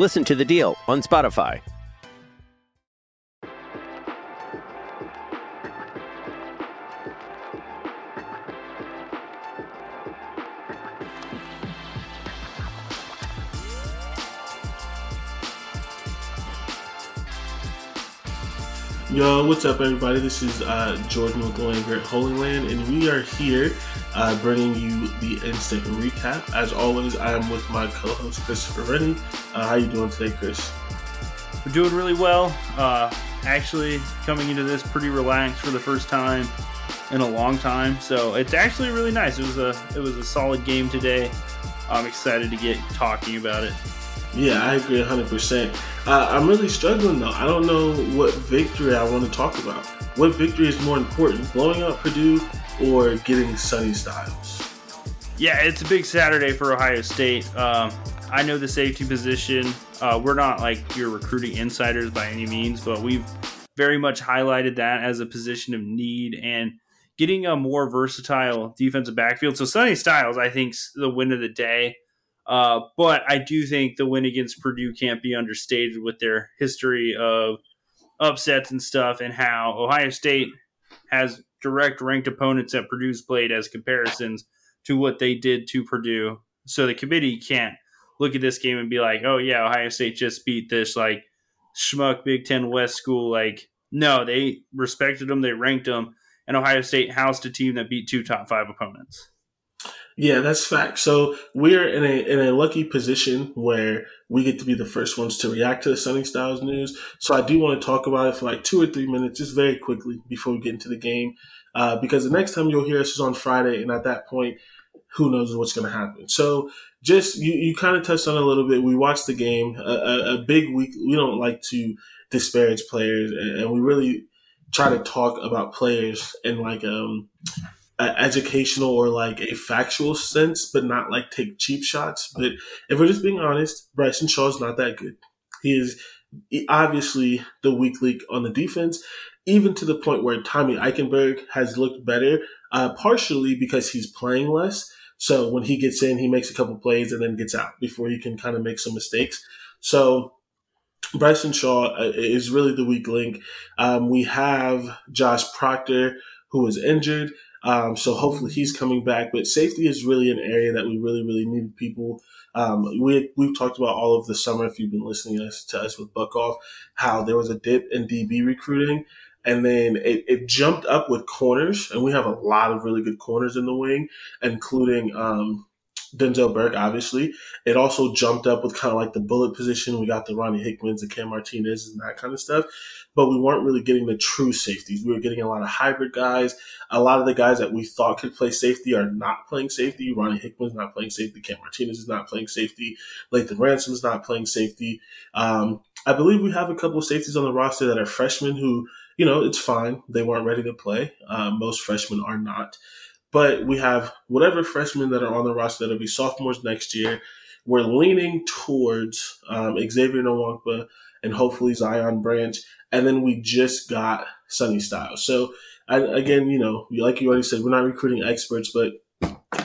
Listen to the deal on Spotify. Yo, what's up, everybody? This is uh, Jordan with Land-Grant Holy Land, and we are here uh, bringing you the instant recap. As always, I am with my co-host Christopher Rennie. Uh, how you doing today, Chris? We're doing really well. Uh, actually, coming into this pretty relaxed for the first time in a long time, so it's actually really nice. It was a it was a solid game today. I'm excited to get talking about it. Yeah, I agree 100%. Uh, I'm really struggling though. I don't know what victory I want to talk about. What victory is more important, blowing out Purdue or getting Sonny Styles? Yeah, it's a big Saturday for Ohio State. Um, I know the safety position. Uh, we're not like your recruiting insiders by any means, but we've very much highlighted that as a position of need and getting a more versatile defensive backfield. So Sonny Styles, I think, is the win of the day. Uh, but I do think the win against Purdue can't be understated with their history of upsets and stuff, and how Ohio State has direct ranked opponents that Purdue's played as comparisons to what they did to Purdue. So the committee can't look at this game and be like, "Oh yeah, Ohio State just beat this like schmuck Big Ten West school." Like, no, they respected them, they ranked them, and Ohio State housed a team that beat two top five opponents. Yeah, that's fact. So we're in a in a lucky position where we get to be the first ones to react to the Sonny Styles news. So I do want to talk about it for like two or three minutes, just very quickly before we get into the game, uh, because the next time you'll hear us is on Friday, and at that point, who knows what's going to happen. So just you you kind of touched on a little bit. We watched the game, a, a, a big week. We don't like to disparage players, and, and we really try to talk about players in like um educational or like a factual sense, but not like take cheap shots. But if we're just being honest, Bryson Shaw is not that good. He is obviously the weak link on the defense, even to the point where Tommy Eichenberg has looked better, uh, partially because he's playing less. So when he gets in, he makes a couple plays and then gets out before he can kind of make some mistakes. So Bryson Shaw uh, is really the weak link. Um, we have Josh Proctor, who is injured. Um, so hopefully he's coming back. But safety is really an area that we really, really need people. Um, we we've talked about all of the summer. If you've been listening to us, to us with Buck Off, how there was a dip in DB recruiting, and then it, it jumped up with corners, and we have a lot of really good corners in the wing, including um, Denzel Burke, obviously. It also jumped up with kind of like the bullet position. We got the Ronnie Hickmans, the Cam Martinez, and that kind of stuff. But we weren't really getting the true safeties. We were getting a lot of hybrid guys. A lot of the guys that we thought could play safety are not playing safety. Ronnie Hickman's not playing safety. Cam Martinez is not playing safety. Lathan Ransom is not playing safety. Um, I believe we have a couple of safeties on the roster that are freshmen who, you know, it's fine. They weren't ready to play. Uh, most freshmen are not. But we have whatever freshmen that are on the roster that'll be sophomores next year. We're leaning towards um, Xavier Nwankpa and hopefully Zion Branch. And then we just got Sonny Styles. So, again, you know, like you already said, we're not recruiting experts, but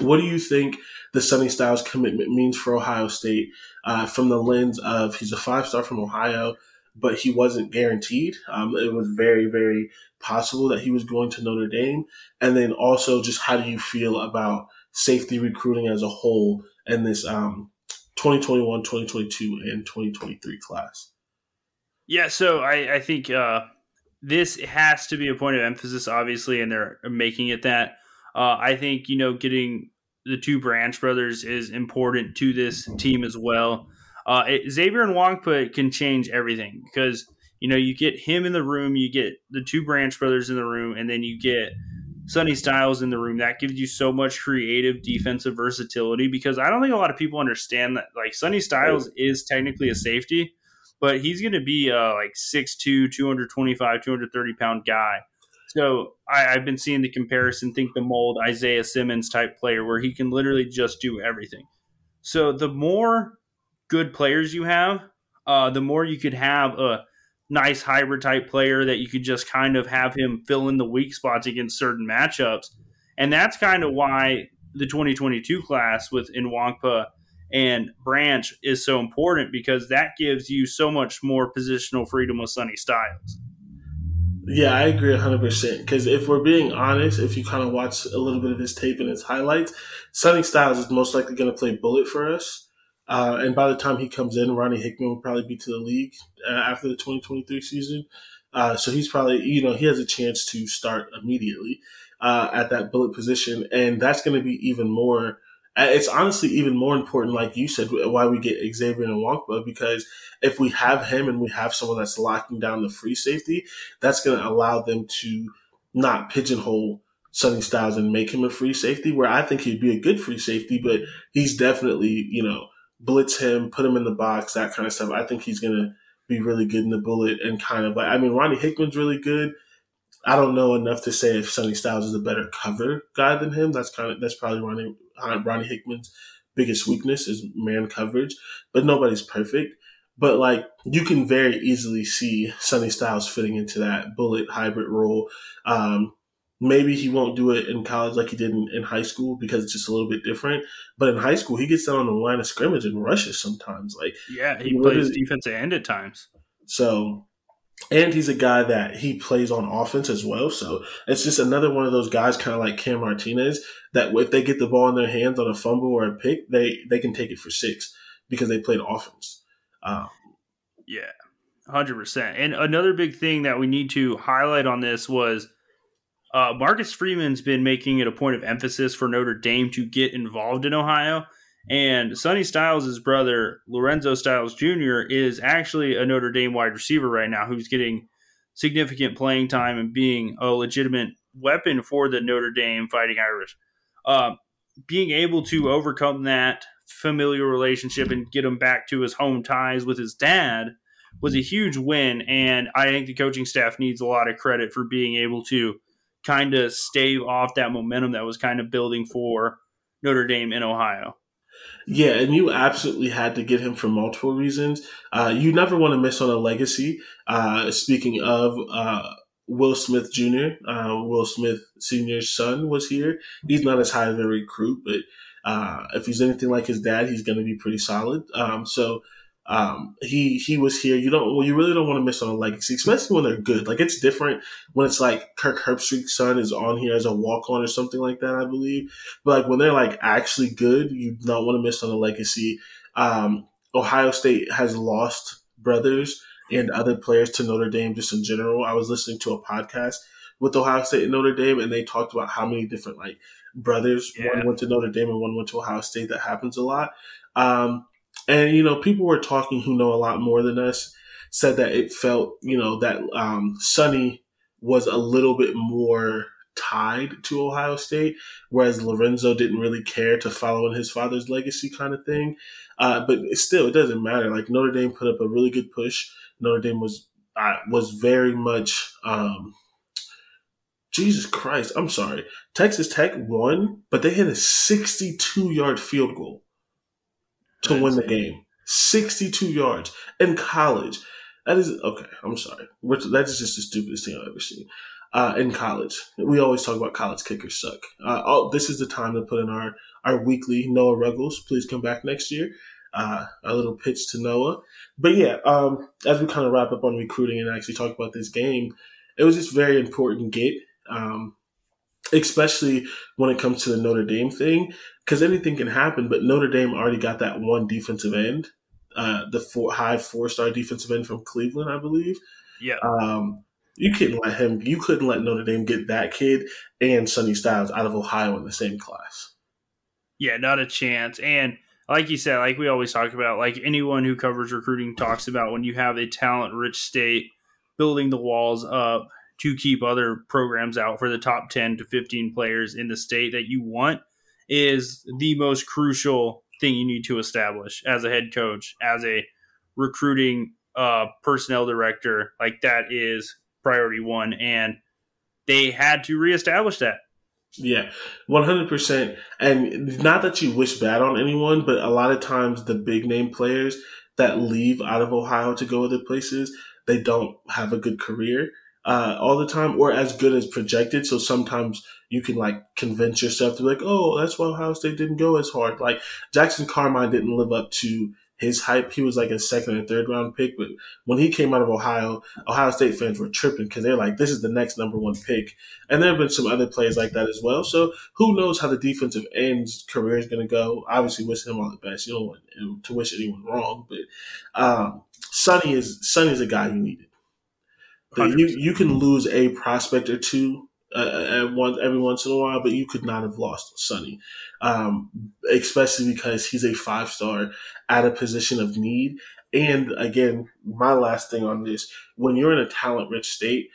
what do you think the Sonny Styles commitment means for Ohio State uh, from the lens of he's a five star from Ohio, but he wasn't guaranteed? Um, it was very, very possible that he was going to Notre Dame. And then also, just how do you feel about safety recruiting as a whole in this um, 2021, 2022, and 2023 class? Yeah, so I, I think uh, this has to be a point of emphasis, obviously, and they're making it that. Uh, I think, you know, getting the two Branch brothers is important to this team as well. Uh, it, Xavier Nwankpa can change everything because you know you get him in the room, you get the two Branch brothers in the room, and then you get Sonny Styles in the room. That gives you so much creative defensive versatility because I don't think a lot of people understand that. Like Sonny Styles is technically a safety, but he's going to be a like 6'2", 225, 230 pound guy so I, have been seeing the comparison, think the mold Isaiah Simmons type player where he can literally just do everything. So the more good players you have, uh, the more you could have a nice hybrid type player that you could just kind of have him fill in the weak spots against certain matchups. And that's kind of why the 2022 class with Nwankpa and Branch is so important because that gives you so much more positional freedom with Sonny Styles. Yeah, I agree 100%. Because if we're being honest, if you kind of watch a little bit of his tape and his highlights, Sonny Styles is most likely going to play bullet for us. Uh, and by the time he comes in, Ronnie Hickman will probably be to the league uh, after the 2023 season. Uh, so he's probably, you know, he has a chance to start immediately uh, at that bullet position. And that's going to be even more it's honestly even more important, like you said, why we get Xavier Nwankpa, because if we have him and we have someone that's locking down the free safety, that's going to allow them to not pigeonhole Sonny Styles and make him a free safety, where I think he'd be a good free safety, but he's definitely, you know, blitz him, put him in the box, that kind of stuff. I think he's to be really good in the bullet and kind of like, I mean, Ronnie Hickman's really good. I don't know enough to say if Sonny Styles is a better cover guy than him. That's kind of that's probably Ronnie Ronnie Hickman's biggest weakness is man coverage, but nobody's perfect. But like you can very easily see Sonny Styles fitting into that bullet hybrid role. Um, maybe he won't do it in college like he did in, in, high school because it's just a little bit different. But in high school, he gets down on the line of scrimmage and rushes sometimes. Like yeah, he, plays defensive end at times. So and he's a guy that he plays on offense as well. So it's just another one of those guys, kind of like Cam Martinez, that if they get the ball in their hands on a fumble or a pick, they they can take it for six because they played offense. Um, yeah, hundred percent. And another big thing that we need to highlight on this was. Uh, Marcus Freeman's been making it a point of emphasis for Notre Dame to get involved in Ohio. And Sonny Styles' brother, Lorenzo Styles Jr., is actually a Notre Dame wide receiver right now who's getting significant playing time and being a legitimate weapon for the Notre Dame Fighting Irish. Uh, being able to overcome that familiar relationship and get him back to his home ties with his dad was a huge win. And I think the coaching staff needs a lot of credit for being able to kind of stave off that momentum that was kind of building for Notre Dame in Ohio. Yeah, and you absolutely had to get him for multiple reasons. Uh, you never want to miss on a legacy. Uh, speaking of uh, Will Smith Jr., uh, Will Smith Sr.'s son was here. He's not as high of a recruit, but uh, if he's anything like his dad, he's going to be pretty solid. Um, so um, he he was here. You don't well, you really don't want to miss on a legacy, especially when they're good. Like it's different when it's like Kirk Herbstreit's son is on here as a walk on or something like that, I believe. But like when they're like actually good, you don't want to miss on a legacy. Um, Ohio State has lost brothers and other players to Notre Dame just in general. I was listening to a podcast with Ohio State and Notre Dame, and they talked about how many different like brothers. Yeah. One went to Notre Dame and one went to Ohio State. That happens a lot. Um, and you know, people were talking who know a lot more than us said that it felt you know that um, was a little bit more tied to Ohio State, whereas Lorenzo didn't really care to follow in his father's legacy kind of thing. Uh, but still, it doesn't matter. Like Notre Dame put up a really good push. Notre Dame was uh, was very much. Um, Jesus Christ, I'm sorry. Texas Tech won, but they hit a 62 yard field goal to win the game. 62 yards in college. That is okay. I'm sorry. That's just the stupidest thing I've ever seen uh, in college. We always talk about college kickers suck. Uh, oh, this is the time to put in our, our weekly Noah Ruggles. Please come back next year. Uh, a little pitch to Noah. But yeah, um, as we kind of wrap up on recruiting and actually talk about this game, it was just very important get, um, especially when it comes to the Notre Dame thing, because anything can happen. But Notre Dame already got that one defensive end, uh, the four, high four star defensive end from Cleveland, I believe. Yeah. Um, you couldn't let him. You couldn't let Notre Dame get that kid and Sonny Styles out of Ohio in the same class. Yeah, not a chance. And like you said, like we always talk about, like anyone who covers recruiting talks about when you have a talent-rich state building the walls up to keep other programs out for the top 10 to 15 players in the state that you want is the most crucial thing you need to establish as a head coach, as a recruiting uh, personnel director. Like that is priority one, and they had to reestablish that. Yeah, one hundred percent. And not that you wish bad on anyone, but a lot of times the big name players that leave out of Ohio to go other places, they don't have a good career uh, all the time, or as good as projected. So sometimes you can like convince yourself to be like, oh, that's why Ohio State didn't go as hard. Like Jackson Carman didn't live up to his hype. He was like a second and third round pick, but when he came out of Ohio, Ohio State fans were tripping because they're like, "This is the next number one pick." And there have been some other players like that as well. So who knows how the defensive end's career is going to go? Obviously, wish him all the best. You don't want to wish anyone wrong, but um, Sonny is Sonny is a guy you needed. You you can lose a prospect or two uh, one, every once in a while, but you could not have lost Sonny, um, especially because he's a five star at a position of need. And again, my last thing on this: when you're in a talent rich state,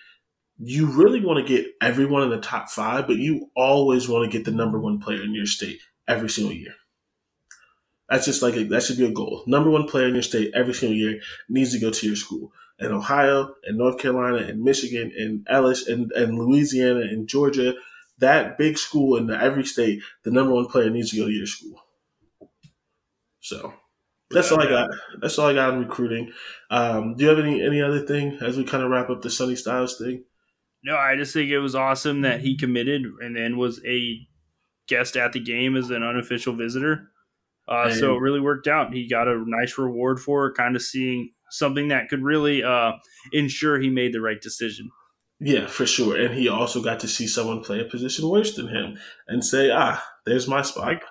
you really want to get everyone in the top five, but you always want to get the number one player in your state every single year. That's just like a, that should be a goal. Number one player in your state every single year needs to go to your school and Ohio and North Carolina and Michigan and Ellis and, and Louisiana and Georgia, that big school in every state, the number one player needs to go to your school. So that's yeah, all I got. That's all I got on recruiting. Um, do you have any any other thing as we kind of wrap up the Sonny Styles thing? No, I just think it was awesome that he committed and then was a guest at the game as an unofficial visitor. Uh, so it really worked out. He got a nice reward for it, kind of seeing something that could really uh, ensure he made the right decision. Yeah, for sure. And he also got to see someone play a position worse than him and say, ah, there's my spot. I could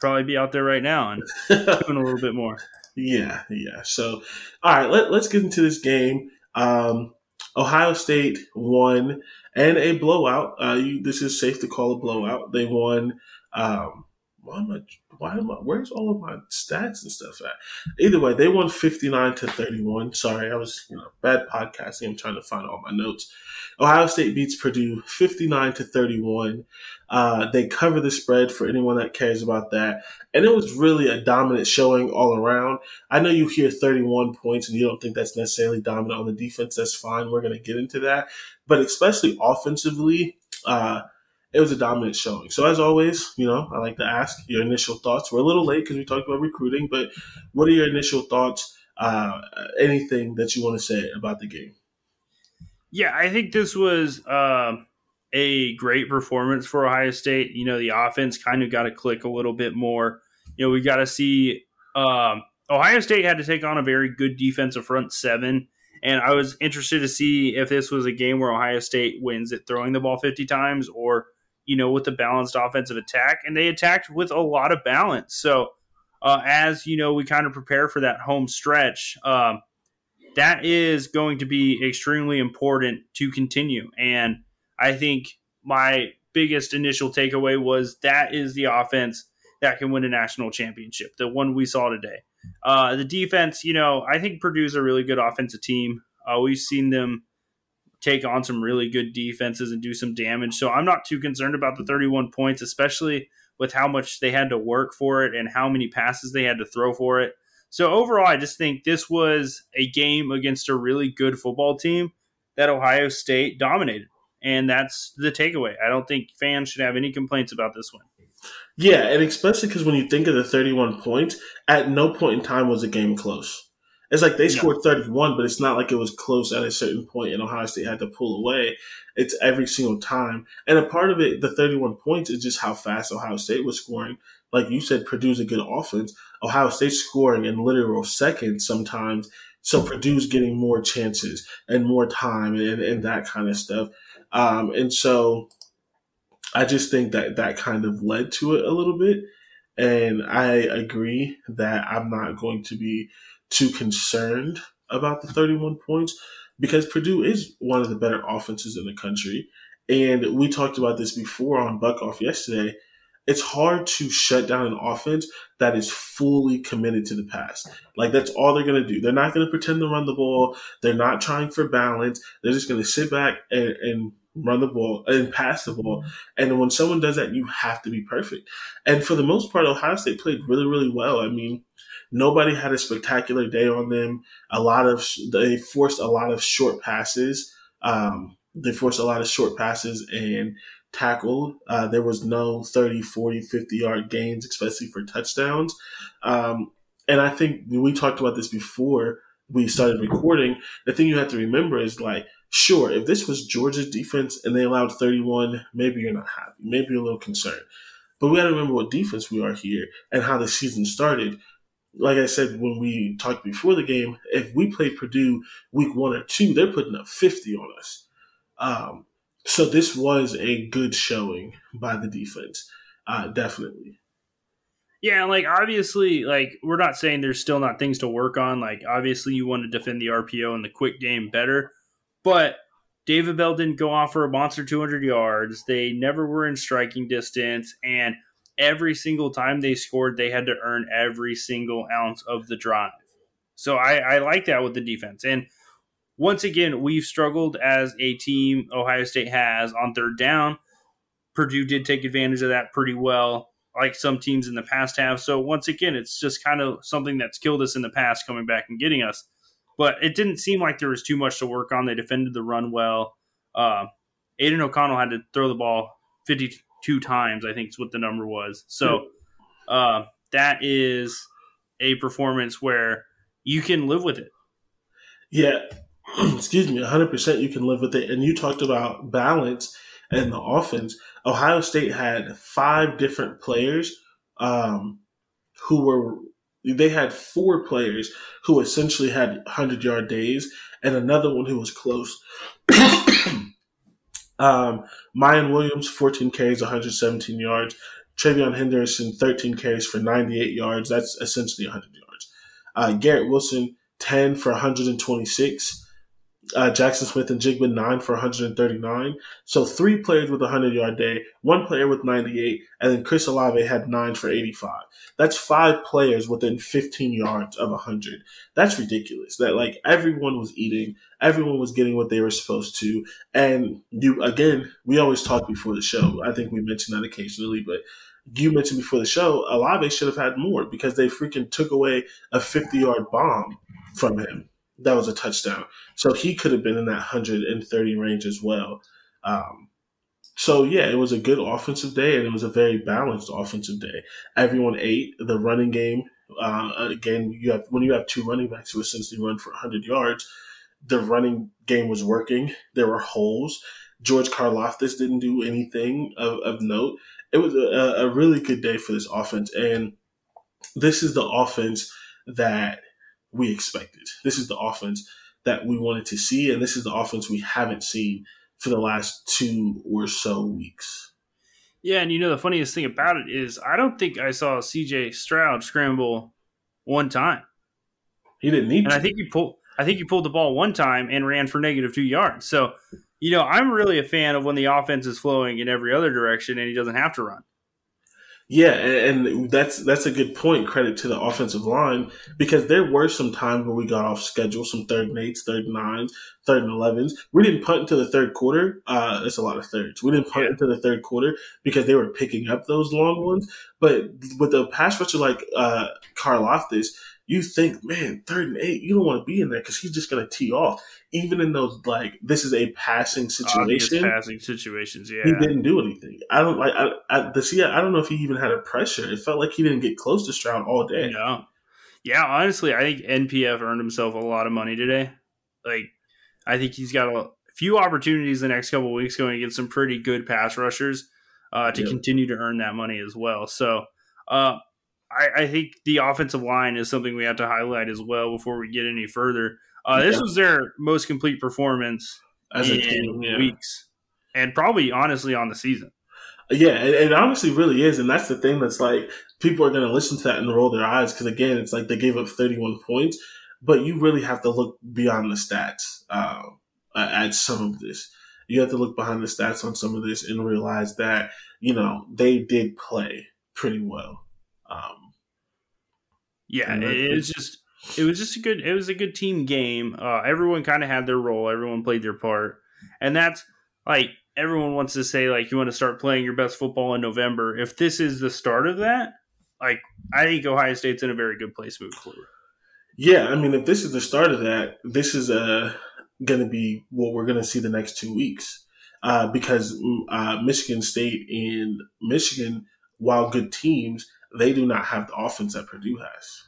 probably be out there right now and doing a little bit more. Yeah, yeah. So, all right, let, let's get into this game. Um, Ohio State won and a blowout. Uh, you, this is safe to call a blowout. They won um, why am I, why am I, where's all of my stats and stuff at? Either way, they won 59 to 31. Sorry, I was, you know, bad podcasting. I'm trying to find all my notes. Ohio State beats Purdue 59 to 31. Uh, they cover the spread for anyone that cares about that. And it was really a dominant showing all around. I know you hear 31 points and you don't think that's necessarily dominant on the defense. That's fine. We're going to get into that. But especially offensively, uh, it was a dominant showing. So as always, you know, I like to ask your initial thoughts. We're a little late because we talked about recruiting, but what are your initial thoughts? Uh, anything that you want to say about the game? Yeah, I think this was uh, a great performance for Ohio State. You know, the offense kind of got to click a little bit more. You know, we got to see um, Ohio State had to take on a very good defensive front seven. And I was interested to see if this was a game where Ohio State wins it throwing the ball 50 times or you know, with a balanced offensive attack, and they attacked with a lot of balance. So, uh, as you know, we kind of prepare for that home stretch. Um, that is going to be extremely important to continue. And I think my biggest initial takeaway was that is the offense that can win a national championship, the one we saw today. Uh, the defense, you know, I think Purdue's a really good offensive team. Uh, we've seen them take on some really good defenses and do some damage. So I'm not too concerned about the 31 points, especially with how much they had to work for it and how many passes they had to throw for it. So overall, I just think this was a game against a really good football team that Ohio State dominated. And that's the takeaway. I don't think fans should have any complaints about this one. Yeah, and especially because when you think of the 31 points, at no point in time was the game close. It's like they scored 31, but it's not like it was close at a certain point and Ohio State had to pull away. It's every single time. And a part of it, the 31 points, is just how fast Ohio State was scoring. Like you said, Purdue's a good offense. Ohio State scoring in literal seconds sometimes. So Purdue's getting more chances and more time and, and that kind of stuff. Um, and so I just think that that kind of led to it a little bit. And I agree that I'm not going to be too concerned about the 31 points because Purdue is one of the better offenses in the country. And we talked about this before on Buck Off yesterday. It's hard to shut down an offense that is fully committed to the pass. Like that's all they're going to do. They're not going to pretend to run the ball. They're not trying for balance. They're just going to sit back and, and run the ball and pass the ball. And when someone does that, you have to be perfect. And for the most part, Ohio State played really, really well. I mean, nobody had a spectacular day on them. A lot of they forced a lot of short passes. Um, they forced a lot of short passes and tackled. Uh, there was no 30, 40, 50 yard gains, especially for touchdowns. Um, and I think we talked about this before we started recording. The thing you have to remember is like, sure, if this was Georgia's defense and they allowed 31, maybe you're not happy. Maybe you're a little concerned. But we got to remember what defense we are here and how the season started. Like I said when we talked before the game, if we play Purdue week one or two, they're putting up 50 on us. Um, so this was a good showing by the defense, uh, definitely. Yeah, like obviously, like we're not saying there's still not things to work on. Like obviously, you want to defend the RPO and the quick game better, but David Bell didn't go off for a monster 200 yards. They never were in striking distance, and every single time they scored, they had to earn every single ounce of the drive. So I, I like that with the defense. And once again, we've struggled as a team, Ohio State has on third down. Purdue did take advantage of that pretty well, like some teams in the past have. So once again, it's just kind of something that's killed us in the past coming back and getting us. But it didn't seem like there was too much to work on. They defended the run well. Uh, Aidan O'Connell had to throw the ball 52 times, I think is what the number was. So uh, that is a performance where you can live with it. Yeah, excuse me, 100% you can live with it. And you talked about balance and the offense. Ohio State had five different players um, who were, they had four players who essentially had 100 yard days and another one who was close. um, Miyan Williams, 14 carries, 117 yards. TreVeyon Henderson, 13 carries for 98 yards. That's essentially 100 yards. Uh, Garrett Wilson, 10 for 126 uh, Jaxon Smith-Njigba nine for 139. So three players with a 100 yard day, one player with 98, and then Chris Olave had nine for 85. That's five players within 15 yards of 100. That's ridiculous. That like everyone was eating, everyone was getting what they were supposed to. And you, again, we always talk before the show. I think we mentioned that occasionally, but you mentioned before the show, Olave should have had more because they freaking took away a 50 yard bomb from him that was a touchdown. So he could have been in that 130 range as well. Um, so yeah, it was a good offensive day, and it was a very balanced offensive day. Everyone ate the running game. Uh, again, you have when you have two running backs who essentially run for 100 yards, the running game was working. There were holes. George Karlaftis didn't do anything of, of note. It was a, a really good day for this offense, and this is the offense that we expected. This is the offense that we wanted to see, and this is the offense we haven't seen for the last two or so weeks. Yeah, and you know the funniest thing about it is I don't think I saw CJ Stroud scramble one time. He didn't need and to. I think he pulled I think he pulled the ball one time and ran for negative two yards. So you know, I'm really a fan of when the offense is flowing in every other direction and he doesn't have to run. Yeah, and that's that's a good point. Credit to the offensive line because there were some times where we got off schedule, some third and eights, third and nines, third and elevens. We didn't punt into the third quarter. Uh, that's a lot of thirds. We didn't punt yeah. into the third quarter because they were picking up those long ones. But with the pass rusher like uh, you think, man, third and eight, you don't want to be in there because he's just going to tee off. Even in those like this is a passing situation, passing situations, yeah, he didn't do anything. I don't like I, I the see. I don't know if he even had a pressure. It felt like he didn't get close to Stroud all day. No, yeah, honestly, I think NPF earned himself a lot of money today. Like, I think he's got a few opportunities the next couple weeks going against some pretty good pass rushers uh, to continue to earn that money as well. So. Uh, I, I, think the offensive line is something we have to highlight as well before we get any further. Uh, yeah. This was their most complete performance As in team, yeah. weeks, and probably honestly on the season. Yeah, it, it, honestly really is, and that's the thing that's like people are going to listen to that and roll their eyes because again, it's like they gave up 31 points, but you really have to look beyond the stats uh, at some of this. You have to look behind the stats on some of this and realize that you know they did play pretty well. Um, yeah, it was just it was just a good it was a good team game. Uh, everyone kind of had their role. Everyone played their part, and that's like everyone wants to say like you want to start playing your best football in November. If this is the start of that, like I think Ohio State's in a very good place moving forward. Yeah, I mean, if this is the start of that, this is uh, going to be what we're going to see the next two weeks uh, because uh, Michigan State and Michigan, while good teams, they do not have the offense that Purdue has.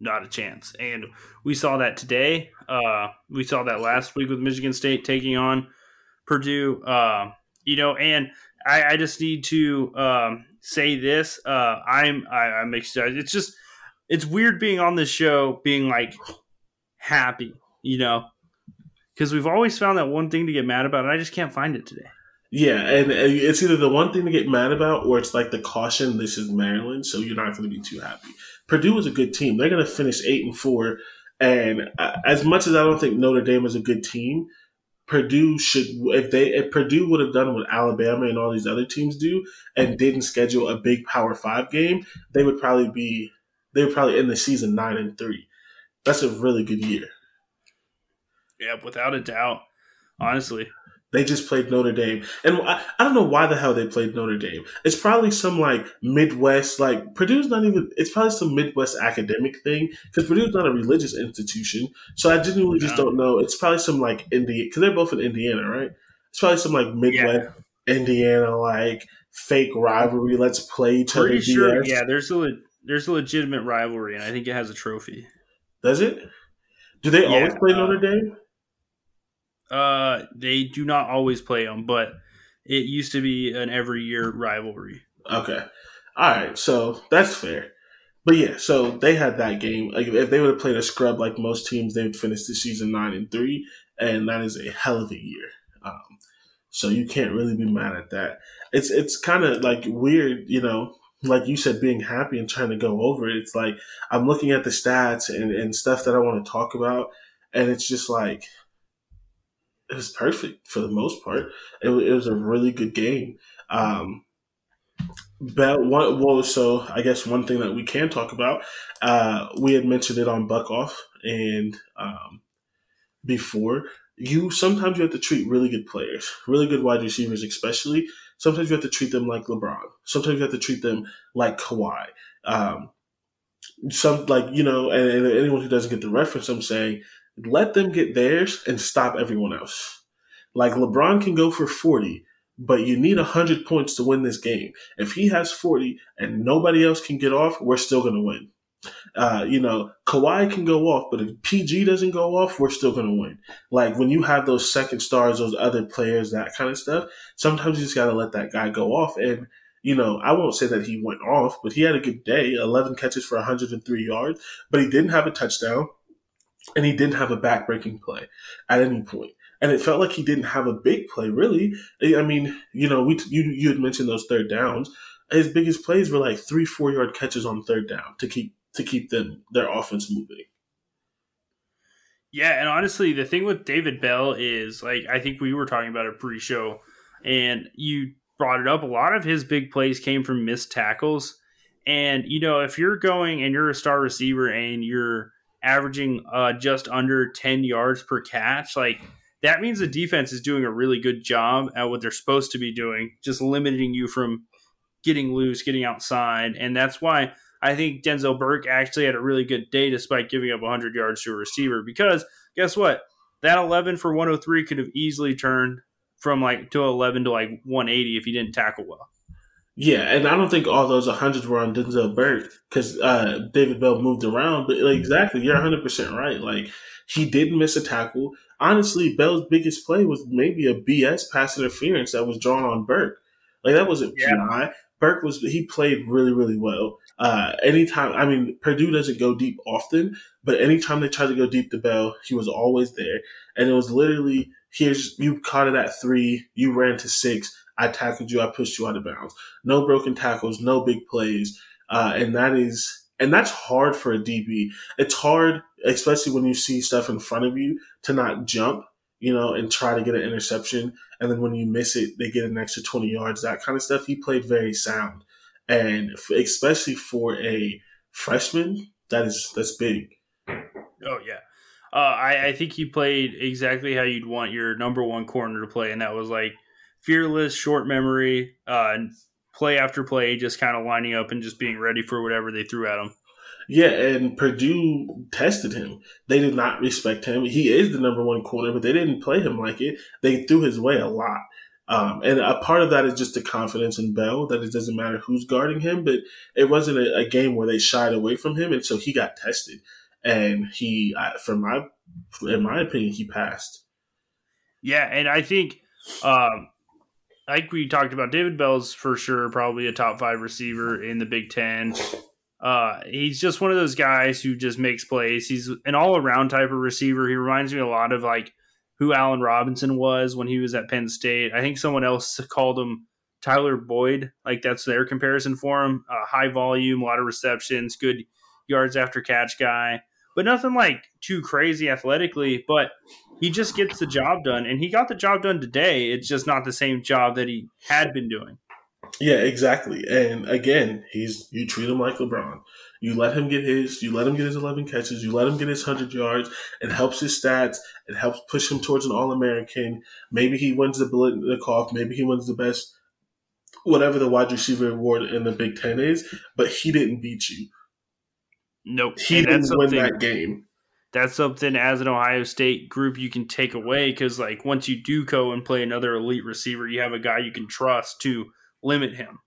Not a chance. And we saw that today. Uh, we saw that last week with Michigan State taking on Purdue. Uh, you know, and I, I just need to um, say this. Uh, I'm I, I'm excited. It's just it's weird being on this show, being like happy. You know, because we've always found that one thing to get mad about, and I just can't find it today. Yeah, and it's either the one thing to get mad about, or it's like the caution. This is Maryland, so you're not going to be too happy. Purdue is a good team. They're going to finish eight and four, and uh, as much as I don't think Notre Dame is a good team, Purdue should if they if Purdue would have done what Alabama and all these other teams do and didn't schedule a big Power Five game, they would probably be they would probably end the season nine and three. That's a really good year. Yeah, without a doubt. Honestly, they just played Notre Dame. And I, I, don't know why the hell they played Notre Dame. It's probably some like Midwest, like Purdue's not even, it's probably some Midwest academic thing because Purdue's not a religious institution. So I genuinely just don't know. It's probably some like Indiana, because they're both in Indiana, right? It's probably some like Midwest, yeah. Indiana, like fake rivalry. Let's play each Pretty other. Sure, yeah, there's a, le- there's a legitimate rivalry and I think it has a trophy. Does it? Do they yeah, always play uh, Notre Dame? Uh, they do not always play them, but it used to be an every year rivalry. Okay, all right, so that's fair. But yeah, so they had that game. Like if they would have played a scrub like most teams, they would finish the season nine and three, and that is a hell of a year. Um, so you can't really be mad at that. It's it's kind of like weird, you know. Like you said, being happy and trying to go over it. It's like I'm looking at the stats and, and stuff that I want to talk about, and it's just like it was perfect for the most part. It, it was a really good game. Um, but one, well, so I guess one thing that we can talk about, uh, we had mentioned it on Buck Off and um, before. You sometimes you have to treat really good players, really good wide receivers, especially. Sometimes you have to treat them like LeBron. Sometimes you have to treat them like Kawhi. Um, some like you know, and, and anyone who doesn't get the reference, I'm saying let them get theirs and stop everyone else. Like LeBron can go for 40, but you need 100 points to win this game. If he has 40 and nobody else can get off, we're still going to win. Uh, you know, Kawhi can go off, but if PG doesn't go off, we're still going to win. Like when you have those second stars, those other players, that kind of stuff, sometimes you just got to let that guy go off. And, you know, I won't say that he went off, but he had a good day 11 catches for 103 yards, but he didn't have a touchdown and he didn't have a backbreaking play at any point. And it felt like he didn't have a big play, really. I mean, you know, we you you had mentioned those third downs. His biggest plays were like three, four yard catches on third down to keep to keep them their offense moving. Yeah, and honestly, the thing with David Bell is like I think we were talking about it pre-show, and you brought it up. A lot of his big plays came from missed tackles, and you know if you're going and you're a star receiver and you're averaging uh, just under ten yards per catch, like that means the defense is doing a really good job at what they're supposed to be doing, just limiting you from getting loose, getting outside, and that's why I think Denzel Burke actually had a really good day despite giving up 100 yards to a receiver. Because guess what? That 11 for 103 could have easily turned from like to 11 to like 180 if he didn't tackle well. Yeah, and I don't think all those 100s were on Denzel Burke because uh, David Bell moved around. But like, exactly, you're 100% right. Like, he did miss a tackle. Honestly, Bell's biggest play was maybe a BS pass interference that was drawn on Burke. Like, that wasn't yeah. PI. Burke was, he played really, really well. Uh, anytime, I mean, Purdue doesn't go deep often, but anytime they tried to go deep to Bell, he was always there. And it was literally, here's, you caught it at three, you ran to six, I tackled you, I pushed you out of bounds. No broken tackles, no big plays. Uh, and that is, and that's hard for a DB. It's hard, especially when you see stuff in front of you, to not jump, you know, and try to get an interception. And then when you miss it, they get an extra 20 yards, that kind of stuff. He played very sound and especially for a freshman, that is that's big. Oh yeah, uh, I, I think he played exactly how you'd want your number one corner to play, and that was like fearless, short memory, uh, play after play, just kind of lining up and just being ready for whatever they threw at him. Yeah, and Purdue tested him. They did not respect him. He is the number one corner, but they didn't play him like it. They threw his way a lot. Um, and a part of that is just the confidence in Bell that it doesn't matter who's guarding him, but it wasn't a, a game where they shied away from him, and so he got tested, and he, for my, in my opinion, he passed. Yeah, and I think, um, like we talked about, David Bell's for sure probably a top five receiver in the Big Ten. Uh, he's just one of those guys who just makes plays. He's an all around type of receiver. He reminds me a lot of like who Allen Robinson was when he was at Penn State. I think someone else called him Tyler Boyd. Like that's their comparison for him. Uh, high volume, a lot of receptions, good yards after catch guy, but nothing like too crazy athletically. But he just gets the job done, and he got the job done today. It's just not the same job that he had been doing. Yeah, exactly. And again, he's you treat him like LeBron. You let him get his, you let him get his 11 catches, you let him get his 100 yards. It helps his stats. It helps push him towards an All American. Maybe he wins the Biletnikoff. Maybe he wins the best, whatever the wide receiver award in the Big Ten is. But he didn't beat you. Nope. He and didn't win that game. That's something as an Ohio State group you can take away because, like, once you do go and play another elite receiver, you have a guy you can trust to limit him.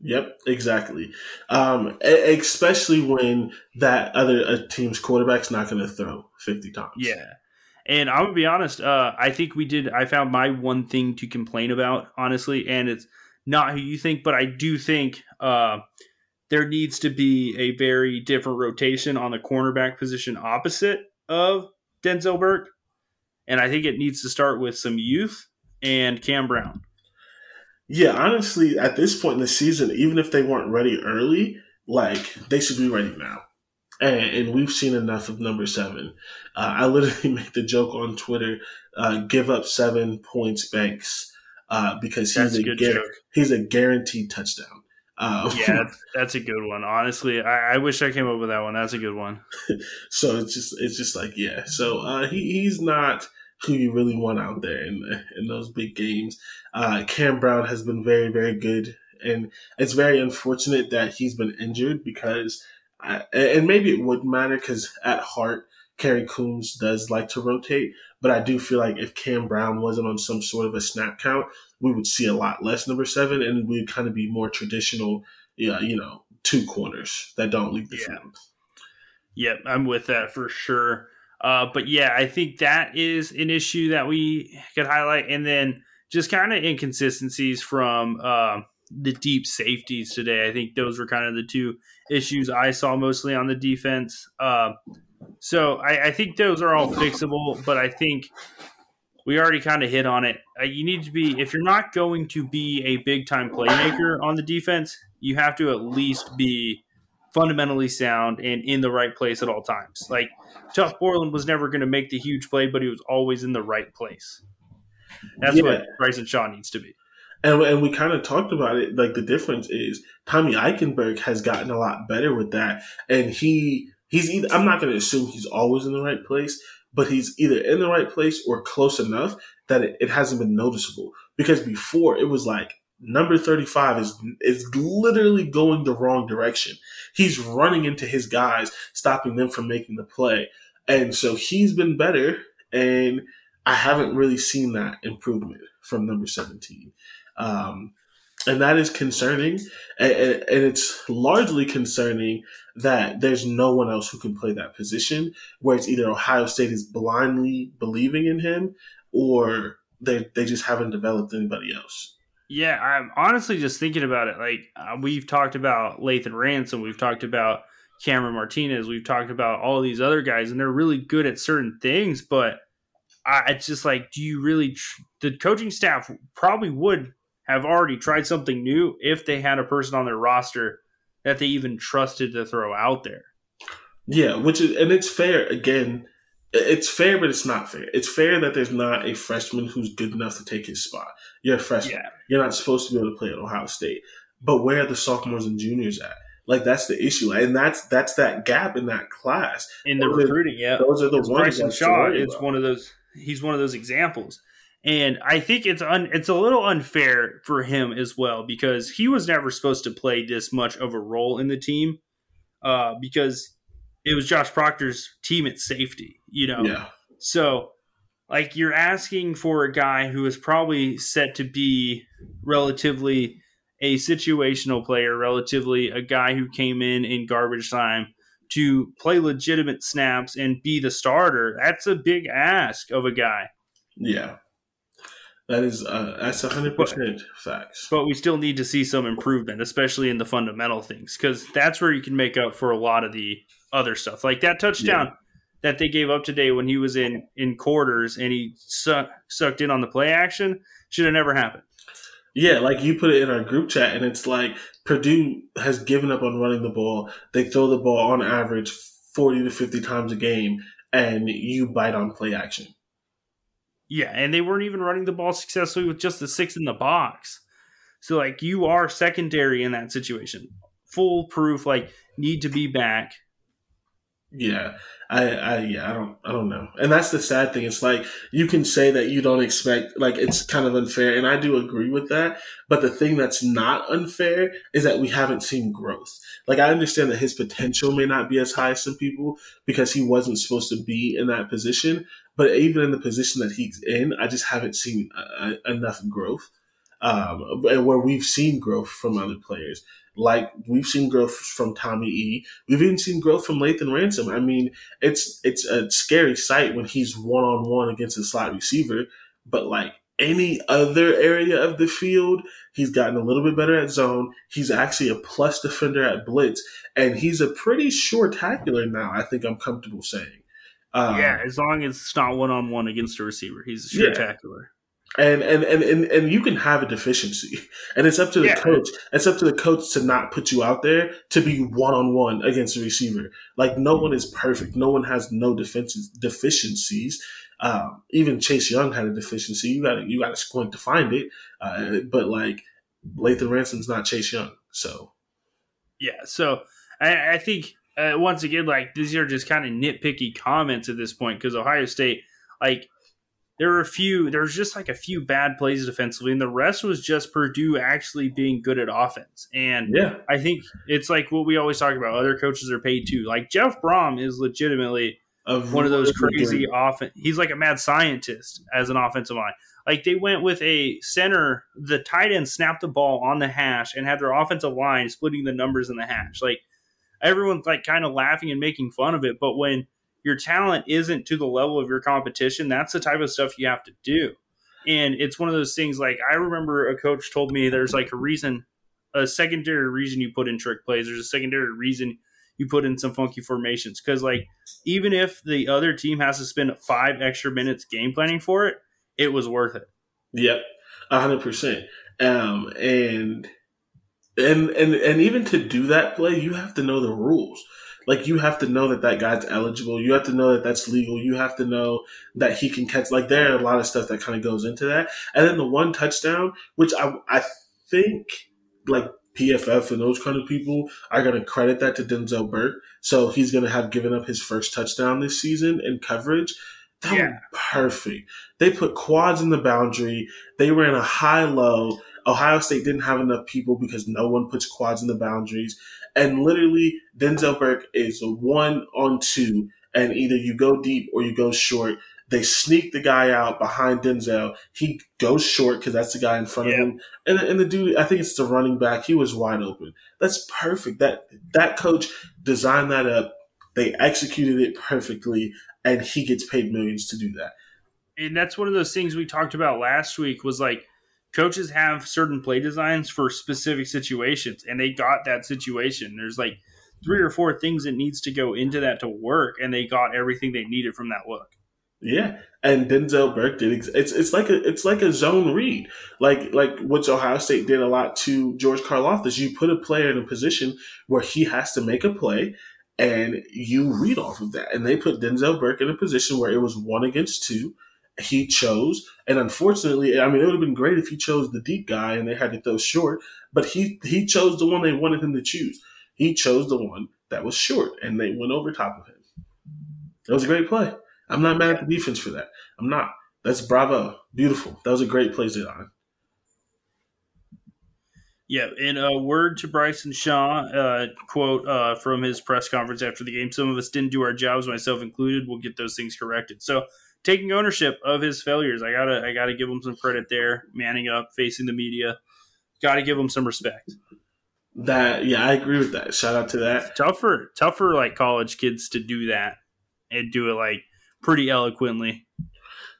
Yep, exactly. Um, especially when that other uh, team's quarterback's not going to throw 50 times. Yeah. And I'm going to be honest, uh, I think we did. I found my one thing to complain about, honestly, and it's not who you think, but I do think uh, there needs to be a very different rotation on the cornerback position opposite of Denzel Burke. And I think it needs to start with some youth and Cam Brown. Yeah, honestly, at this point in the season, even if they weren't ready early, like they should be ready now. And, and we've seen enough of number seven. Uh, I literally make the joke on Twitter: uh, "Give up seven points, Banks," uh, because he's a, a gar- he's a guaranteed touchdown. Um, yeah, that's a good one. Honestly, I, I, wish I came up with that one. That's a good one. so it's just it's just like yeah. So uh, he he's not who you really want out there in in those big games. Uh, Cam Brown has been very very good, and it's very unfortunate that he's been injured because, I, and maybe it wouldn't matter because at heart. Kerry Coombs does like to rotate, but I do feel like if Cam Brown wasn't on some sort of a snap count, we would see a lot less number seven, and we'd kind of be more traditional, yeah, you know, two corners that don't leave the yeah. field. Yep, I'm with that for sure. Uh, but yeah, I think that is an issue that we could highlight. And then just kind of inconsistencies from uh, the deep safeties today. I think those were kind of the two issues I saw mostly on the defense. Uh, so I, I, think those are all fixable, but I think we already kind of hit on it. Uh, you need to be, if you're not going to be a big time playmaker on the defense, you have to at least be fundamentally sound and in the right place at all times. Like Tuf Borland was never going to make the huge play, but he was always in the right place. That's yeah. what Bryson Shaw needs to be. And, and we kind of talked about it. Like the difference is Tommy Eichenberg has gotten a lot better with that, and he he's either. I'm not going to assume he's always in the right place, but he's either in the right place or close enough that it, it hasn't been noticeable. Because before it was like number 35 is is literally going the wrong direction. He's running into his guys, stopping them from making the play. And so he's been better and I haven't really seen that improvement from number 17. Um, and that is concerning. And, and, it's largely concerning that there's no one else who can play that position, where it's either Ohio State is blindly believing in him or they, they just haven't developed anybody else. Yeah, I'm honestly just thinking about it. Like, uh, we've talked about Lathan Ransom, we've talked about Cameron Martinez, we've talked about all these other guys, and they're really good at certain things, but I, it's just like, do you really? Tr- the coaching staff probably would have already tried something new if they had a person on their roster that they even trusted to throw out there. Yeah, which is and it's fair again. It's fair, but it's not fair. It's fair that there's not a freshman who's good enough to take his spot. You're a freshman. Yeah. You're not supposed to be able to play at Ohio State. But where are the sophomores and juniors at? Like that's the issue, and that's that's that gap in that class in the those recruiting. Are, yeah, those are the it's ones. Bryson Shaw is one of those. He's one of those examples. And I think it's un, it's a little unfair for him as well because he was never supposed to play this much of a role in the team uh, because it was Josh Proctor's team at safety, you know. Yeah. So, like, you're asking for a guy who is probably set to be relatively a situational player, relatively a guy who came in in garbage time to play legitimate snaps and be the starter. That's a big ask of a guy. Yeah. That is uh, that's hundred percent facts. But we still need to see some improvement, especially in the fundamental things, because that's where you can make up for a lot of the other stuff. Like that touchdown yeah. that they gave up today when he was in in quarters and he suck, sucked in on the play action should have never happened. Yeah, like you put it in our group chat, and it's like Purdue has given up on running the ball. They throw the ball on average forty to fifty times a game, and you bite on play action. Yeah, and they weren't even running the ball successfully with just the six in the box. So like you are secondary in that situation. Full proof, like need to be back. Yeah. I, I yeah, I don't I don't know. And that's the sad thing. It's like you can say that you don't expect like it's kind of unfair and I do agree with that, but the thing that's not unfair is that we haven't seen growth. Like I understand that his potential may not be as high as some people because he wasn't supposed to be in that position, but even in the position that he's in, I just haven't seen uh, enough growth. Um, where we've seen growth from other players, like we've seen growth from Tommy E. We've even seen growth from Lathan Ransom. I mean, it's it's a scary sight when he's one on one against a slot receiver, but like any other area of the field, he's gotten a little bit better at zone. He's actually a plus defender at blitz, and he's a pretty sure tackler now. I think I'm comfortable saying. Um, yeah, as long as it's not one on one against a receiver, he's a spectacular. Yeah. And, and and and and you can have a deficiency, and it's up to the yeah. coach. It's up to the coach to not put you out there to be one on one against a receiver. Like no one is perfect. No one has no defenses deficiencies. Um, even Chase Young had a deficiency. You got you got to squint to find it. Uh, but like Lathan Ransom's not Chase Young, so yeah. So I, I think uh, once again, like these are just kind of nitpicky comments at this point because Ohio State, like, there were a few, there was just like a few bad plays defensively, and the rest was just Purdue actually being good at offense. And yeah, I think it's like what we always talk about. Other coaches are paid too. Like Jeff Brohm is legitimately one of those crazy offense. He's like a mad scientist as an offensive line. Like they went with a center, the tight end snapped the ball on the hash and had their offensive line splitting the numbers in the hash. Like everyone's like kind of laughing and making fun of it. But when your talent isn't to the level of your competition, that's the type of stuff you have to do. And it's one of those things like I remember a coach told me there's like a reason, a secondary reason you put in trick plays. There's a secondary reason you put in some funky formations. Cause like even if the other team has to spend five extra minutes game planning for it, it was worth it. Yep. hundred percent. Um, and and and and even to do that play, you have to know the rules. Like you have to know that that guy's eligible. You have to know that that's legal. You have to know that he can catch. Like there are a lot of stuff that kind of goes into that. And then the one touchdown, which I I think like PFF and those kind of people are going to credit that to Denzel Burke. So he's going to have given up his first touchdown this season in coverage. That yeah. was perfect. They put quads in the boundary. They ran a high low. Ohio State didn't have enough people because no one puts quads in the boundaries. And literally, Denzel Burke is one on two. And either you go deep or you go short. They sneak the guy out behind Denzel. He goes short because that's the guy in front of him. And, and the dude, I think it's the running back. He was wide open. That's perfect. That that coach designed that up. They executed it perfectly, and he gets paid millions to do that. And that's one of those things we talked about last week. Was like coaches have certain play designs for specific situations, and they got that situation. There's like three or four things that needs to go into that to work, and they got everything they needed from that look. Yeah, and Denzel Burke did. Ex- it's it's like a it's like a zone read, like like what Ohio State did a lot to George Karlaftis. You put a player in a position where he has to make a play, and you read off of that. And they put Denzel Burke in a position where it was one against two. He chose, and unfortunately, I mean, it would have been great if he chose the deep guy and they had to throw short. But he he chose the one they wanted him to choose. He chose the one that was short, and they went over top of him. That was a great play. I'm not mad at the defense for that. I'm not. That's bravo. Beautiful. That was a great play on. Yeah, and a word to Bryson Shaw, uh, quote uh, from his press conference after the game, some of us didn't do our jobs, myself included. We'll get those things corrected. So taking ownership of his failures, I gotta I gotta give him some credit there, manning up, facing the media. Gotta give him some respect. That yeah, I agree with that. Shout out to that. tougher, tougher like college kids to do that and do it like pretty eloquently.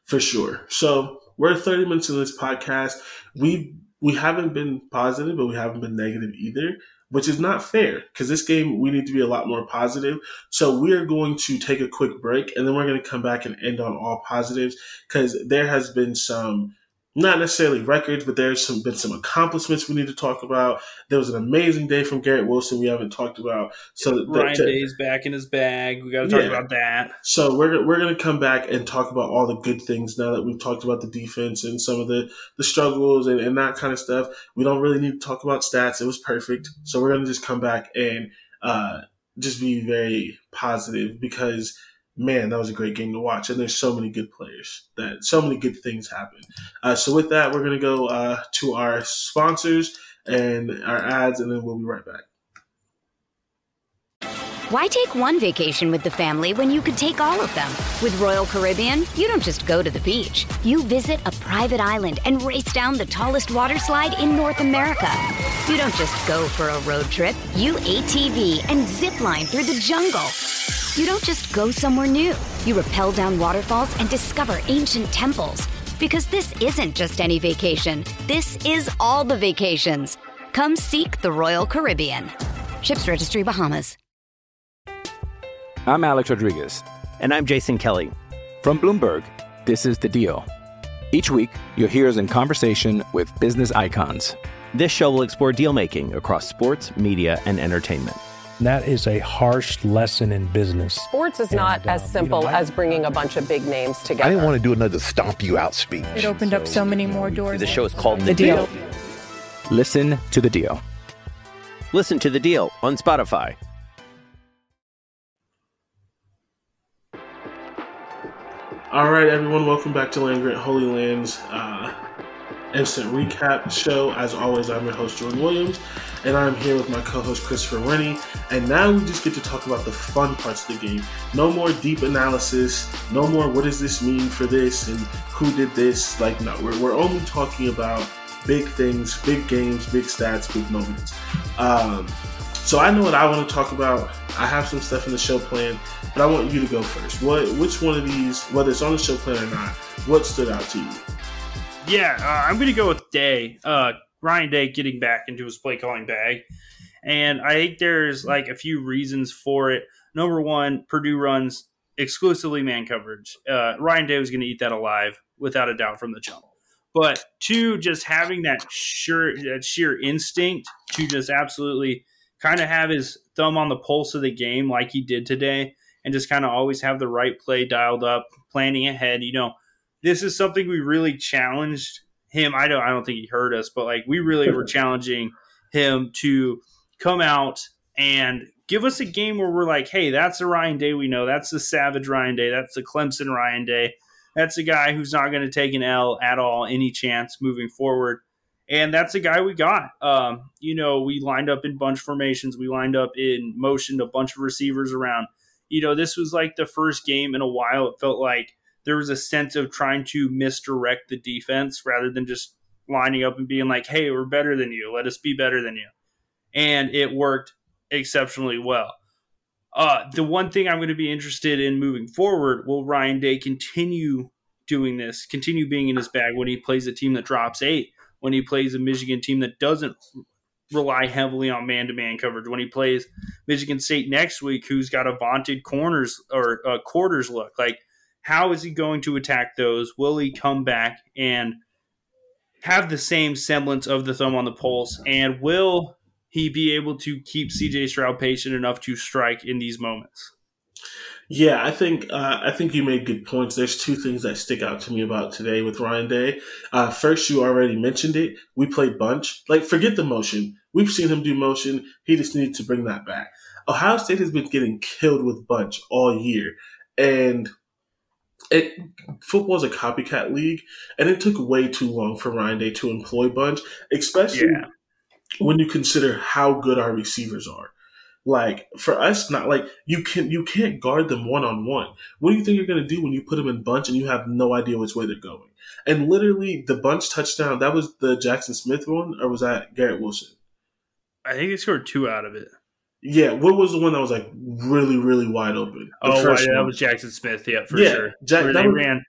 For sure. So we're 30 minutes into this podcast. We we haven't been positive, but we haven't been negative either, which is not fair because this game we need to be a lot more positive. So we are going to take a quick break and then we're going to come back and end on all positives because there has been some not necessarily records, but there's some been some accomplishments we need to talk about. There was an amazing day from Garrett Wilson we haven't talked about. So Ryan to, Day's back in his bag. We got to talk yeah. about that. So we're we're gonna come back and talk about all the good things now that we've talked about the defense and some of the the struggles and, and that kind of stuff. We don't really need to talk about stats. It was perfect. So we're gonna just come back and uh, just be very positive because man, that was a great game to watch. And there's so many good players that so many good things happen. Uh, so with that, we're gonna go uh, to our sponsors and our ads, and then we'll be right back. Why take one vacation with the family when you could take all of them? With Royal Caribbean, you don't just go to the beach. You visit a private island and race down the tallest water slide in North America. You don't just go for a road trip. You ATV and zip line through the jungle. You don't just go somewhere new. You rappel down waterfalls and discover ancient temples. Because this isn't just any vacation, this is all the vacations. Come seek the Royal Caribbean. Ships Registry Bahamas. I'm Alex Rodriguez. And I'm Jason Kelly. From Bloomberg, this is The Deal. Each week, you'll hear us in conversation with business icons. This show will explore deal making across sports, media, and entertainment that is a harsh lesson in business. Sports is and, not uh, as simple you know, as bringing a bunch of big names together. I didn't want to do another stomp you out speech. It opened so, up so many more doors. The show is called The, the deal. deal. Listen to the deal. Listen to the deal on Spotify. All right, everyone, welcome back to Land Grant Holy Lands. Uh, instant recap show. As always, I'm your host, Jordan Williams, and I'm here with my co host, Christopher Rennie. And now we just get to talk about the fun parts of the game. No more deep analysis, no more what does this mean for this and who did this. Like, no, we're, we're only talking about big things, big games, big stats, big moments. Um, so I know what I want to talk about. I have some stuff in the show plan, but I want you to go first. What, which one of these, whether it's on the show plan or not, what stood out to you? Yeah, uh, I'm going to go with Day. Uh, Ryan Day getting back into his play calling bag. And I think there's like a few reasons for it. Number one, Purdue runs exclusively man coverage. Uh, Ryan Day was going to eat that alive without a doubt from the jump. but two, just having that sure that sheer instinct to just absolutely kind of have his thumb on the pulse of the game like he did today, and just kind of always have the right play dialed up, planning ahead. You know, this is something we really challenged him. I don't I don't think he heard us, but like we really were challenging him to come out and give us a game where we're like, hey, that's the Ryan Day we know. That's the Savage Ryan Day. That's the Clemson Ryan Day. That's a guy who's not going to take an L at all, any chance moving forward. And that's a guy we got. Um, you know, we lined up in bunch formations. We lined up in motion a bunch of receivers around. You know, this was like the first game in a while. It felt like there was a sense of trying to misdirect the defense rather than just lining up and being like, hey, we're better than you. Let us be better than you. And it worked exceptionally well. Uh, the one thing I'm going to be interested in moving forward will Ryan Day continue doing this, continue being in his bag when he plays a team that drops eight, when he plays a Michigan team that doesn't rely heavily on man to man coverage, when he plays Michigan State next week, who's got a vaunted corners or uh, quarters look. Like, how is he going to attack those? Will he come back and have the same semblance of the thumb on the pulse? And will he be able to keep CJ Stroud patient enough to strike in these moments? Yeah, I think uh, I think you made good points. There's two things that stick out to me about today with Ryan Day. Uh, first, you already mentioned it. We played bunch. Like, forget the motion. We've seen him do motion. He just needs to bring that back. Ohio State has been getting killed with bunch all year, and it football is a copycat league, and it took way too long for Ryan Day to employ bunch, especially yeah when you consider how good our receivers are. Like for us, not like you can you can't guard them one on one. What do you think you're gonna do when you put them in bunch and you have no idea which way they're going? And literally, the bunch touchdown that was the Jaxon Smith one, or was that Garrett Wilson? I think they scored two out of it. Yeah, what was the one that was like really, really wide open? The oh, yeah, that was Jaxon Smith. Yeah, for yeah, sure. Jack, they was, ran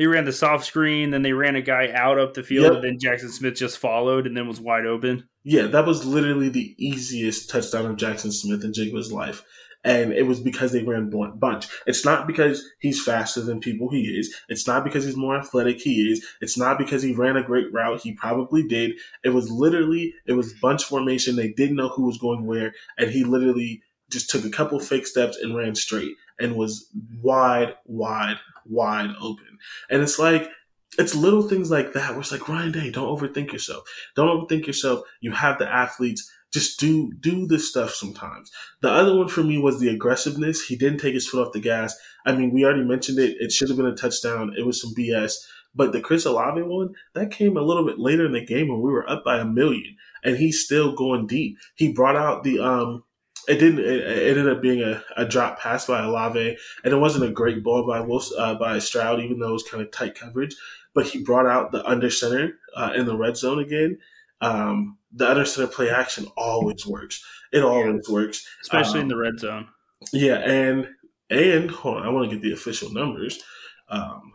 they ran the soft screen, then they ran a guy out up the field, yep. and then Jaxon Smith just followed and then was wide open. Yeah, that was literally the easiest touchdown of Jaxon Smith-Njigba's life. And it was because they ran bunch. It's not because he's faster than people he is. It's not because he's more athletic he is. It's not because he ran a great route. He probably did. It was literally, it was bunch formation. They didn't know who was going where. And he literally just took a couple fake steps and ran straight and was wide, wide, wide open. And it's like, it's little things like that where it's like, Ryan Day, don't overthink yourself. Don't overthink yourself. You have the athletes. Just do do this stuff sometimes. The other one for me was the aggressiveness. He didn't take his foot off the gas. I mean, we already mentioned it. It should have been a touchdown. It was some BS. But the Chris Olave one, that came a little bit later in the game when we were up by a million. And he's still going deep. He brought out the um it didn't. It, it, ended up being a, a drop pass by Olave, and it wasn't a great ball by Wilson, uh, by Stroud, even though it was kind of tight coverage. But he brought out the under center uh, in the red zone again. Um, the under of play action always works. It always yeah. works, especially um, in the red zone. Yeah, and and hold on, I want to get the official numbers, um,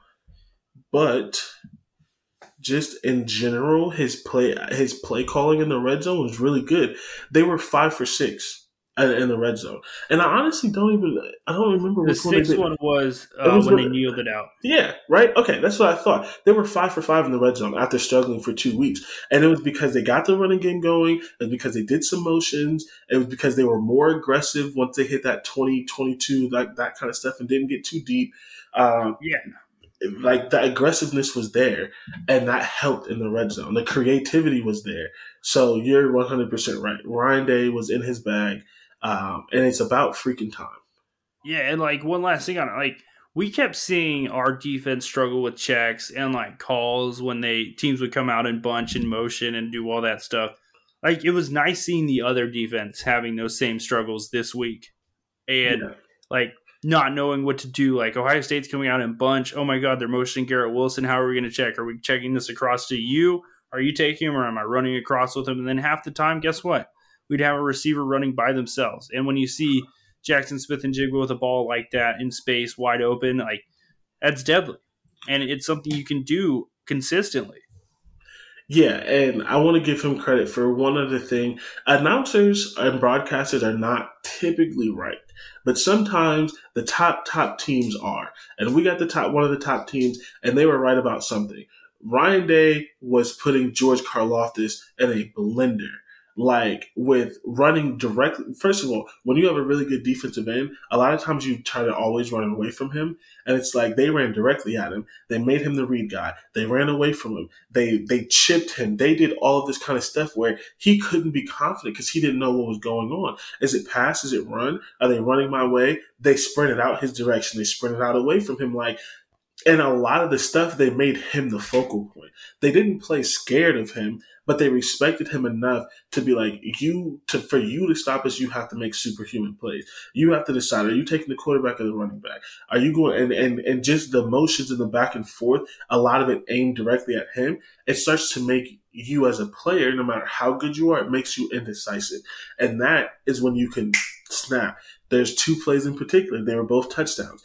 but just in general, his play his play calling in the red zone was really good. They were five for six in the red zone. And I honestly don't even I don't remember the sixth one, was, uh, was when they kneeled it out. Yeah, right. Okay, that's what I thought. They were five for five in the red zone after struggling for two weeks, and it was because they got the running game going. Was because they did some motions. It was because they were more aggressive once they hit that 20, 22, like that kind of stuff, and didn't get too deep. Um, yeah. Like the aggressiveness was there, and that helped in the red zone. The creativity was there. So you're 100% right. Ryan Day was in his bag um, and it's about freaking time. Yeah, and like one last thing on it, like we kept seeing our defense struggle with checks and like calls when they teams would come out and bunch and motion and do all that stuff. Like it was nice seeing the other defense having those same struggles this week, and yeah. like not knowing what to do. Like Ohio State's coming out in bunch. Oh my God, they're motioning Garrett Wilson. How are we going to check? Are we checking this across to you? Are you taking him or am I running across with him? And then half the time, guess what? We'd have a receiver running by themselves. And when you see Jaxon Smith-Njigba with a ball like that in space, wide open, like that's deadly. And it's something you can do consistently. Yeah, and I want to give him credit for one other thing. Announcers and broadcasters are not typically right, but sometimes the top top teams are. And we got the top one of the top teams and they were right about something. Ryan Day was putting George Karlaftis in a blender like with running directly. First of all, when you have a really good defensive end, a lot of times you try to always run away from him, and it's like they ran directly at him. They made him the read guy. They ran away from him. They they chipped him. They did all of this kind of stuff where he couldn't be confident because he didn't know what was going on. Is it pass? Is it run? Are they running my way? They sprinted out his direction. They sprinted out away from him. Like and a lot of the stuff they made him the focal point. They didn't play scared of him but they respected him enough to be like, you to for you to stop us, you have to make superhuman plays. You have to decide: are you taking the quarterback or the running back? Are you going and and and just the motions and the back and forth, a lot of it aimed directly at him. It starts to make you as a player, no matter how good you are, it makes you indecisive, and that is when you can snap. There's two plays in particular; they were both touchdowns.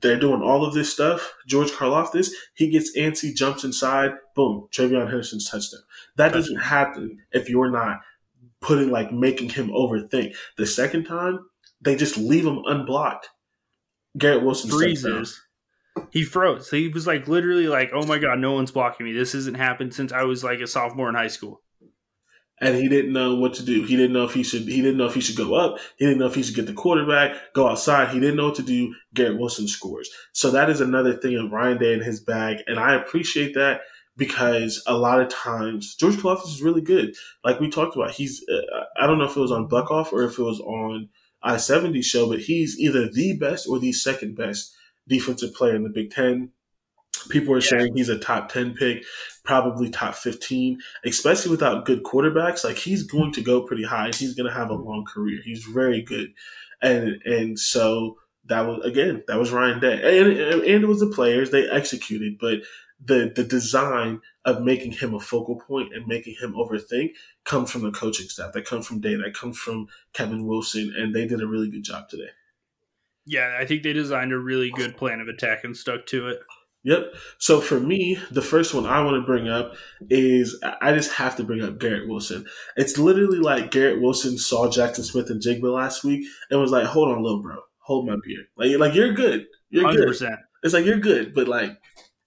They're doing all of this stuff. George Karlaftis, he gets antsy, jumps inside, boom, TreVeyon Henderson's touchdown. That doesn't happen if you're not putting like making him overthink. The second time, they just leave him unblocked. Garrett Wilson freezes. He froze. He was like literally like, "Oh my god, no one's blocking me. This hasn't happened since I was like a sophomore in high school." And he didn't know what to do. He didn't know if he should. He didn't know if he should go up. He didn't know if he should get the quarterback, go outside. He didn't know what to do. Garrett Wilson scores. So that is another thing of Ryan Day in his bag, and I appreciate that because a lot of times George Karlaftis is really good. Like we talked about, he's. Uh, I don't know if it was on Buck Off or if it was on I seventy show, but he's either the best or the second best defensive player in the Big Ten People are yeah. saying he's a top 10 pick, probably top 15, especially without good quarterbacks. Like he's going to go pretty high. He's going to have a long career. He's very good. And, and so that was, again, that was Ryan Day. And, and it was the players, they executed, but the, the design of making him a focal point and making him overthink comes from the coaching staff. That comes from Day. That comes from Kevin Wilson. And they did a really good job today. Yeah, I think they designed a really good plan of attack and stuck to it. Yep. So for me, the first one I want to bring up is I just have to bring up Garrett Wilson. It's literally like Garrett Wilson saw Jaxon Smith-Njigba last week and was like, "Hold on, little bro, hold my beer. Like, like you're good. You're 100%. good. It's like you're good, but like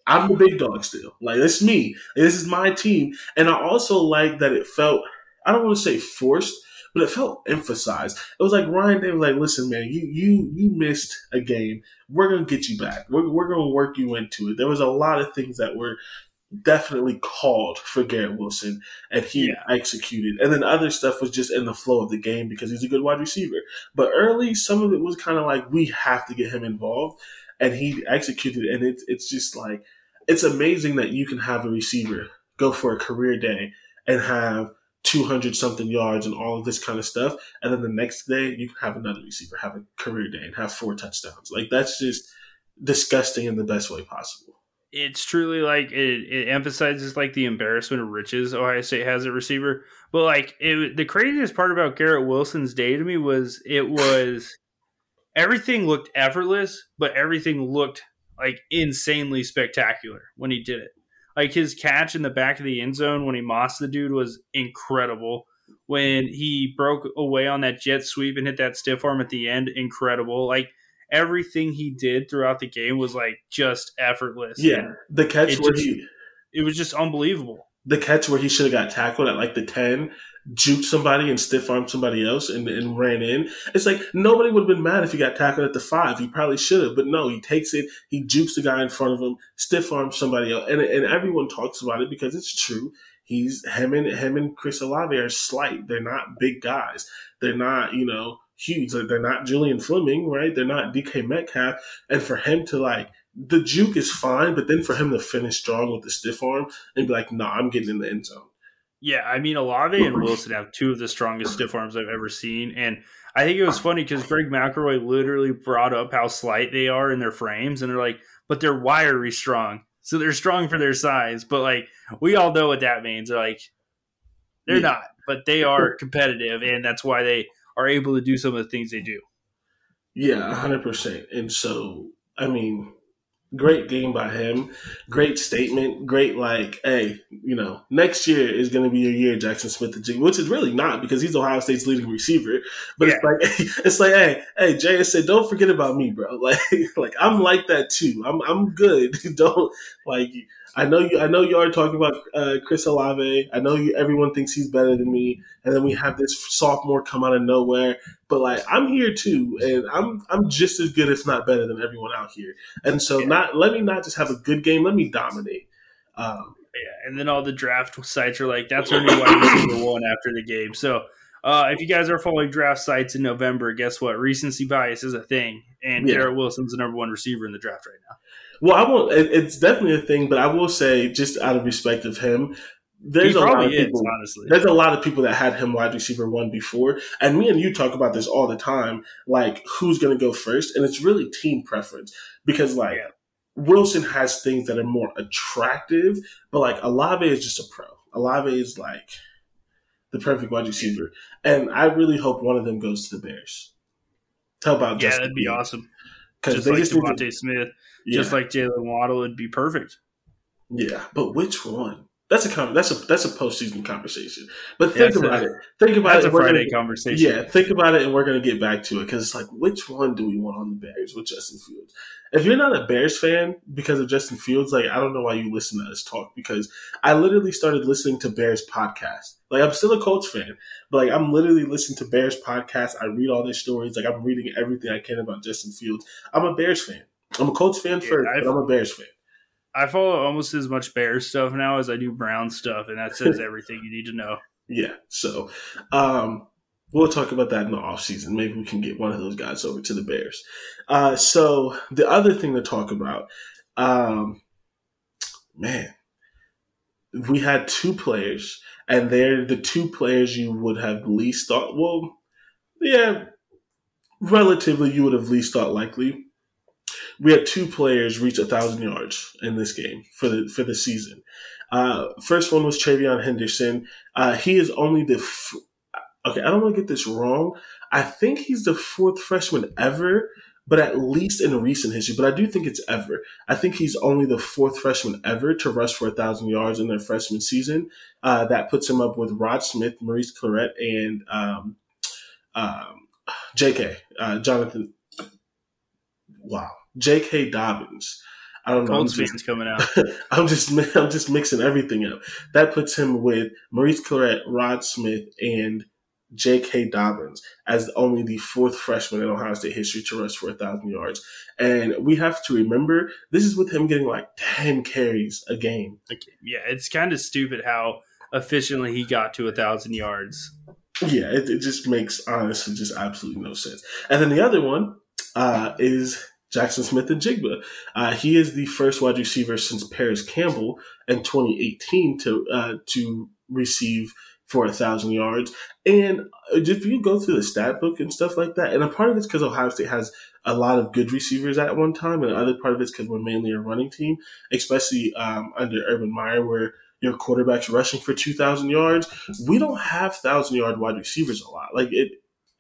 I'm the big dog still. Like it's me. This is my team, and I also like that it felt. I don't want to say forced, but it felt emphasized. It was like Ryan Day was like, "Listen, man, you you you missed a game. We're gonna get you back. We're we're gonna work you into it." There was a lot of things that were definitely called for Garrett Wilson, and he yeah. executed. And then other stuff was just in the flow of the game because he's a good wide receiver. But early, some of it was kind of like we have to get him involved, and he executed. And it's it's just like it's amazing that you can have a receiver go for a career day and have 200 something yards and all of this kind of stuff. And then the next day, you can have another receiver have a career day and have four touchdowns. Like, that's just disgusting in the best way possible. It's truly like it, it emphasizes like the embarrassment of riches Ohio State has a receiver. But like it, the craziest part about Garrett Wilson's day to me was it was everything looked effortless, but everything looked like insanely spectacular when he did it. Like his catch in the back of the end zone when he mossed the dude was incredible. When he broke away on that jet sweep and hit that stiff arm at the end, incredible. Like everything he did throughout the game was like just effortless. Yeah, the catch where just, he, it was just unbelievable. The catch where he should have got tackled at like the ten, juked somebody and stiff armed somebody else and, and ran in. It's like nobody would have been mad if he got tackled at the five. He probably should have, but no, he takes it, he jukes the guy in front of him, stiff arms somebody else, and and everyone talks about it because it's true. He's him and him and Chris Olave are slight. They're not big guys. They're not you know huge. They're not Julian Fleming, right? They're not DK Metcalf. And for him to like the juke is fine, but then for him to finish strong with the stiff arm and be like, "No, nah, I'm getting in the end zone." Yeah, I mean, Olave and Wilson have two of the strongest stiff arms I've ever seen, and I think it was funny because Greg McElroy literally brought up how slight they are in their frames, and they're like, but they're wiry strong, so they're strong for their size. But like, we all know what that means. They're like, they're yeah. not, but they are competitive, and that's why they are able to do some of the things they do. Yeah, hundred percent. And so, I mean, great game by him. Great statement. Great, like, hey, you know, next year is going to be your year, Jaxon Smith-Njigba, which is really not because he's Ohio State's leading receiver. But yeah. it's like, it's like, hey, hey, Jay said, don't forget about me, bro. Like, like I'm like that too. I'm, I'm good. don't like. I know you. I know you are talking about uh, Chris Olave. I know you. Everyone thinks he's better than me, and then we have this sophomore come out of nowhere. But like, I'm here too, and I'm I'm just as good, if not better, than everyone out here. And so, yeah. not let me not just have a good game. Let me dominate. Um, yeah, and then all the draft sites are like, "That's our new wide receiver one" after the game. So. Uh, if you guys are following draft sites in November, guess what? Recency bias is a thing, and yeah. Garrett Wilson's the number one receiver in the draft right now. Well, I won't. It's definitely a thing, but I will say, just out of respect of him, there's a lot of people. Honestly, there's a lot of people that had him wide receiver one before, and me and you talk about this all the time. Like, who's going to go first? And it's really team preference because, like, yeah. Wilson has things that are more attractive, but like Olave is just a pro. Olave is like the perfect wide receiver, and I really hope one of them goes to the Bears. How about yeah, Justin that'd be awesome. Because they like just DeVonta Smith yeah. just like Jaylen Waddle would be perfect. Yeah, but which one? That's a that's a that's a postseason conversation. But think yeah, about a, it. Think about that's it. That's a Friday gonna, conversation. Yeah, think about it, and we're gonna get back to it because it's like, which one do we want on the Bears with Justin Fields? If you're not a Bears fan because of Justin Fields, like I don't know why you listen to us talk because I literally started listening to Bears podcast. Like I'm still a Colts fan, but like I'm literally listening to Bears podcast. I read all their stories. Like I'm reading everything I can about Justin Fields. I'm a Bears fan. I'm a Colts fan yeah, first, but I'm a Bears fan. I follow almost as much Bears stuff now as I do Brown stuff, and that says everything you need to know. Yeah. So um, we'll talk about that in the offseason. Maybe we can get one of those guys over to the Bears. Uh, so the other thing to talk about, um, man, we had two players, and they're the two players you would have least thought. Well, yeah, relatively you would have least thought likely we had two players reach a thousand yards in this game for the for the season. Uh, first one was TreVeyon Henderson. Uh, he is only the f- okay. I don't want to get this wrong. I think he's the fourth freshman ever, but at least in recent history. But I do think it's ever. I think he's only the fourth freshman ever to rush for a thousand yards in their freshman season. Uh, that puts him up with Rod Smith, Maurice Clarett, and um, um, J.K. Uh, Jonathan. Wow, J.K. Dobbins. I don't know. Colts fans coming out. I'm just I'm just mixing everything up. That puts him with Maurice Clarett, Rod Smith, and J.K. Dobbins as only the fourth freshman in Ohio State history to rush for a thousand yards. And we have to remember this is with him getting like ten carries a game. Yeah, it's kind of stupid how efficiently he got to a thousand yards. Yeah, it, it, just makes honestly just absolutely no sense. And then the other one uh, is Jaxon Smith-Njigba. Uh, he is the first wide receiver since Parris Campbell in 2018 to uh, to receive for a thousand yards. And if you go through the stat book and stuff like that, and a part of it's because Ohio State has a lot of good receivers at one time, and the other part of it's because we're mainly a running team, especially um, under Urban Meyer, where your quarterback's rushing for 2,000 yards. We don't have thousand yard wide receivers a lot. Like it,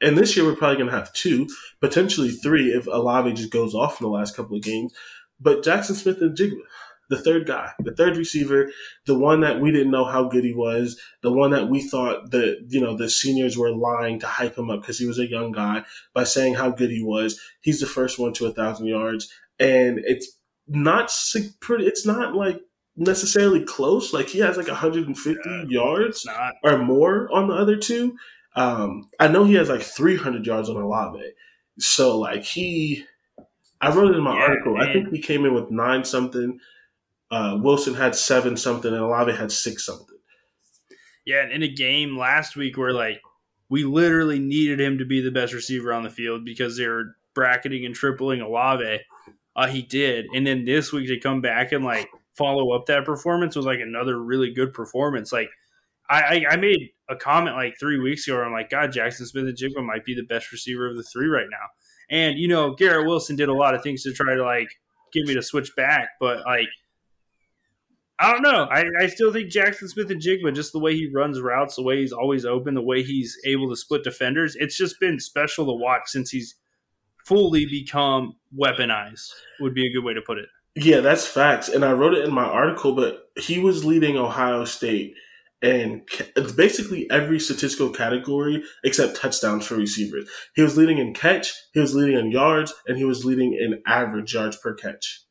and this year we're probably going to have two, potentially three if Olave just goes off in the last couple of games. But Jaxon Smith-Njigba, the third guy, the third receiver, the one that we didn't know how good he was, the one that we thought that, you know, the seniors were lying to hype him up because he was a young guy by saying how good he was. He's the first one to a thousand yards. And it's not pretty, it's not like necessarily close. Like he has like 150 yeah, yards or more on the other two. Um, I know he has like 300 yards on Olave. So like he, I wrote it in my yeah, article. Man. I think he came in with nine something. Uh, Wilson had seven something, and Olave had six something. Yeah, and in a game last week where like we literally needed him to be the best receiver on the field because they were bracketing and tripling Olave, uh, he did. And then this week to come back and like follow up that performance was like another really good performance. Like I, I made a comment like three weeks ago I'm like, God, Jaxon Smith-Njigba might be the best receiver of the three right now. And, you know, Garrett Wilson did a lot of things to try to like get me to switch back, but like I don't know. I, I still think Jaxon Smith-Njigba, just the way he runs routes, the way he's always open, the way he's able to split defenders, it's just been special to watch since he's fully become weaponized, would be a good way to put it. Yeah, that's facts. And I wrote it in my article, but he was leading Ohio State and it's basically every statistical category except touchdowns for receivers. He was leading in catch, he was leading in yards, and he was leading in average yards per catch.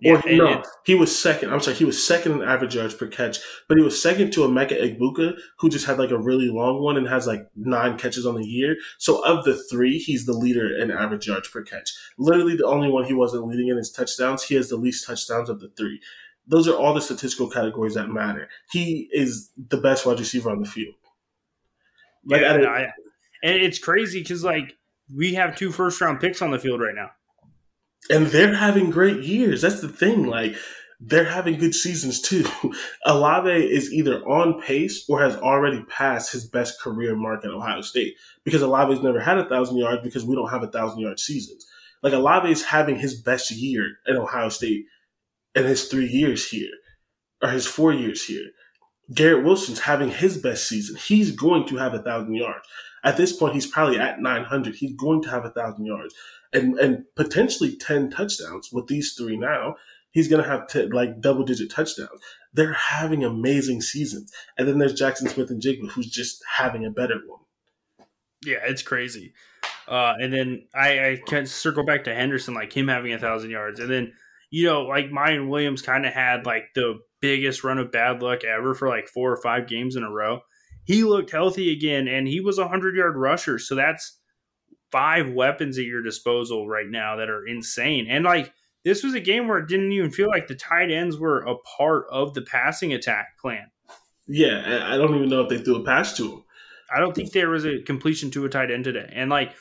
Yeah, or, no, he was second. I'm sorry, he was second in average yards per catch, but he was second to Emeka Egbuka, who just had like a really long one and has like nine catches on the year. So of the three, he's the leader in average yards per catch. Literally, the only one he wasn't leading in is touchdowns. He has the least touchdowns of the three. Those are all the statistical categories that matter. He is the best wide receiver on the field. Like, yeah, I, and it's crazy because like we have two first round picks on the field right now and they're having great years. That's the thing. Like they're having good seasons too. Olave is either on pace or has already passed his best career mark at Ohio State because Olave's never had a thousand yards because we don't have a thousand yard seasons. Like Olave is having his best year at Ohio State in his three years here or his four years here. Garrett Wilson's having his best season. He's going to have a thousand yards. At this point, he's probably at 900. He's going to have a thousand yards and and potentially ten touchdowns with these three now. He's gonna have t- like double digit touchdowns. They're having amazing seasons, and then there's Jaxon Smith-Njigba, who's just having a better one. Yeah, it's crazy. Uh, and then I, I can circle back to Henderson, like him having a thousand yards, and then you know, like Miyan Williams kind of had like the biggest run of bad luck ever for like four or five games in a row. He looked healthy again, and he was a hundred yard rusher. So that's five weapons at your disposal right now that are insane. And like this was a game where it didn't even feel like the tight ends were a part of the passing attack plan. Yeah, I don't even know if they threw a pass to him. I don't think there was a completion to a tight end today. And like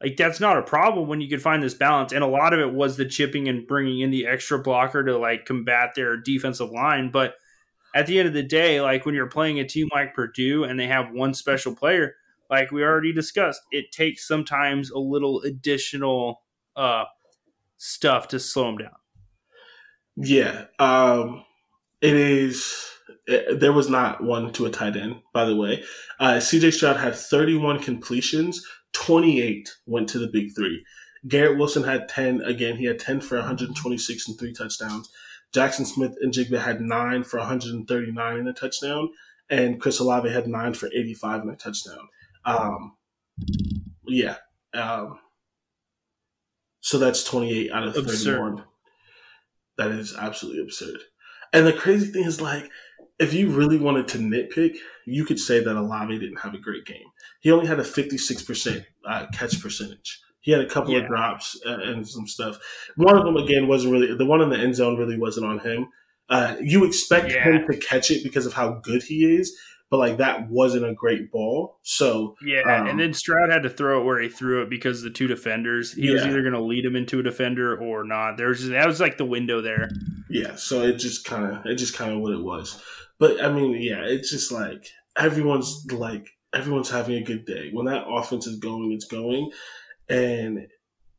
like that's not a problem when you could find this balance and a lot of it was the chipping and bringing in the extra blocker to like combat their defensive line but at the end of the day like when you're playing a team like Purdue and they have one special player like we already discussed, it takes sometimes a little additional uh, stuff to slow them down. Yeah, um, it is. Eh, there was not one to a tight end, by the way. Uh, CJ Stroud had 31 completions, 28 went to the big three. Garrett Wilson had 10. Again, he had 10 for 126 and three touchdowns. Jaxon Smith-Njigba had nine for 139 and a touchdown. And Chris Olave had nine for 85 and a touchdown. Um, yeah. Um, so that's 28 out of absurd. 31. That is absolutely absurd. And the crazy thing is, like, if you really wanted to nitpick, you could say that Olave didn't have a great game. He only had a 56% uh, catch percentage. He had a couple yeah. of drops uh, and some stuff. One of them, again, wasn't really, the one in the end zone really wasn't on him. Uh, you expect yeah. him to catch it because of how good he is, but like that wasn't a great ball. So yeah, um, and then Stroud had to throw it where he threw it because the two defenders. He yeah. was either going to lead him into a defender or not. There's just, that was like the window there. Yeah, so it just kind of it just kind of what it was. But I mean, yeah, it's just like everyone's like everyone's having a good day when that offense is going. It's going, and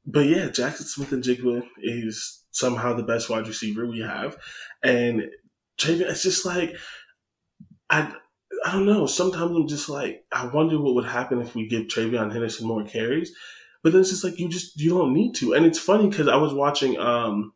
but yeah, Jaxon Smith-Njigba is somehow the best wide receiver we have, and TreVeyon. It's just like I I don't know. Sometimes I'm just like, I wonder what would happen if we give TreVeyon Henderson more carries. But then it's just like you just you don't need to. And it's funny because I was watching um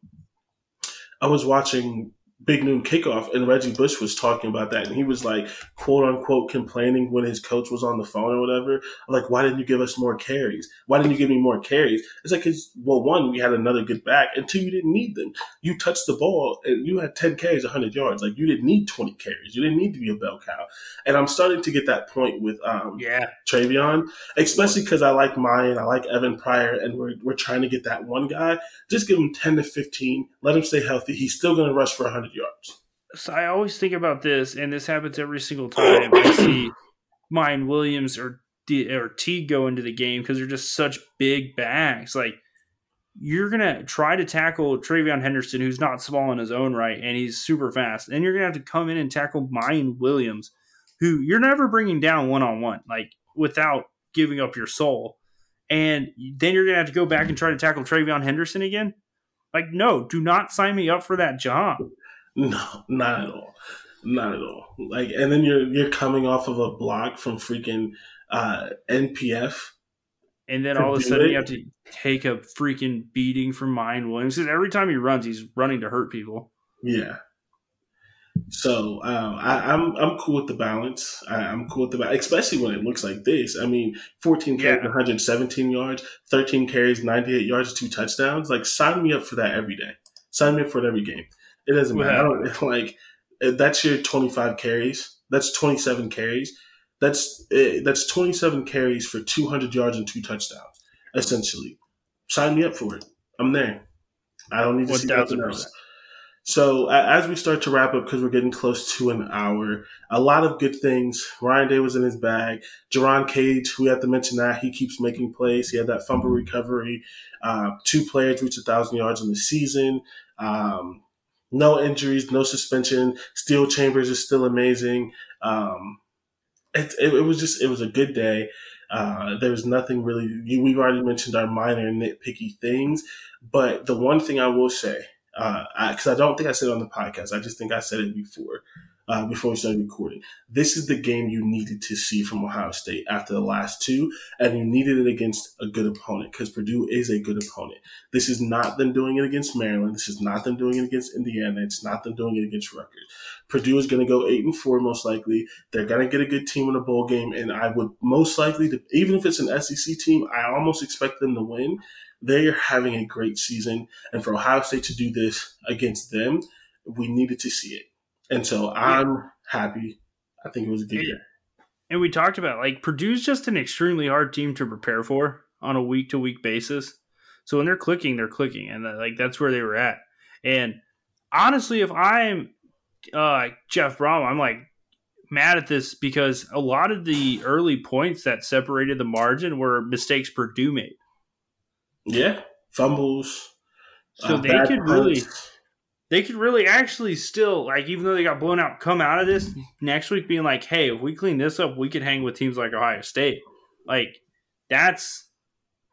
I was watching Big Noon Kickoff, and Reggie Bush was talking about that, and he was like, quote unquote, complaining when his coach was on the phone or whatever. Like, why didn't you give us more carries? Why didn't you give me more carries? It's like, cause, well, one, we had another good back, and two, you didn't need them. You touched the ball, and you had 10 carries, 100 yards. Like, you didn't need 20 carries. You didn't need to be a bell cow. And I'm starting to get that point with um, yeah. TreVeyon, especially because I like Miyan, I like Evan Pryor, and we're, we're trying to get that one guy. Just give him 10 to 15, let him stay healthy. He's still going to rush for 100 yards. So I always think about this, and this happens every single time I see Miyan Williams or D, or T go into the game because they're just such big backs. Like you're gonna try to tackle TreVeyon Henderson, who's not small in his own right, and he's super fast, and you're gonna have to come in and tackle Miyan Williams, who you're never bringing down one on one, like without giving up your soul. And then you're gonna have to go back and try to tackle TreVeyon Henderson again. Like, no, do not sign me up for that job. No, not at all. Not at all. Like, and then you're you're coming off of a block from freaking uh, NPF, and then all of a sudden it. you have to take a freaking beating from Miyan Williams because every time he runs, he's running to hurt people. Yeah. So um, I, am I'm, I'm cool with the balance. I, am cool with the balance, especially when it looks like this. I mean, 14 carries, yeah. 117 yards, 13 carries, 98 yards, two touchdowns. Like sign me up for that every day Sign me up for it every game. It doesn't matter. like that's your 25 carries. That's 27 carries. That's eh, that's 27 carries for 200 yards and two touchdowns, essentially. Sign me up for it. I'm there. I don't need to 1, see nothing else. So as we start to wrap up, because we're getting close to an hour, a lot of good things. Ryan Day was in his bag. Jerron Cage, we have to mention that he keeps making plays. He had that fumble recovery. Uh, two players reached a thousand yards in the season. Um, no injuries, no suspension. Steele Chambers is still amazing. Um, it, it, it, was just it was a good day. Uh, there was nothing really. We've already mentioned our minor nitpicky things, but the one thing I will say, because uh, I, I, don't think I said it on the podcast, I just think I said it before uh, before we started recording. This is the game you needed to see from Ohio State after the last two, and you needed it against a good opponent because Purdue is a good opponent. This is not them doing it against Maryland. This is not them doing it against Indiana. It's not them doing it against Rutgers. Purdue is going to go eight and four most likely. They're going to get a good team in a bowl game, and I would most likely, to, even if it's an SEC team, I almost expect them to win. They are having a great season, and for Ohio State to do this against them, we needed to see it. And so I'm happy. I think it was a good year. And we talked about like Purdue's just an extremely hard team to prepare for on a week to week basis. So when they're clicking, they're clicking, and like that's where they were at. And honestly, if I'm uh, Jeff Brohm, I'm like mad at this because a lot of the early points that separated the margin were mistakes Purdue made. Yeah, fumbles. So uh, they could really they could really actually still like even though they got blown out come out of this next week being like hey if we clean this up we could hang with teams like ohio state. Like that's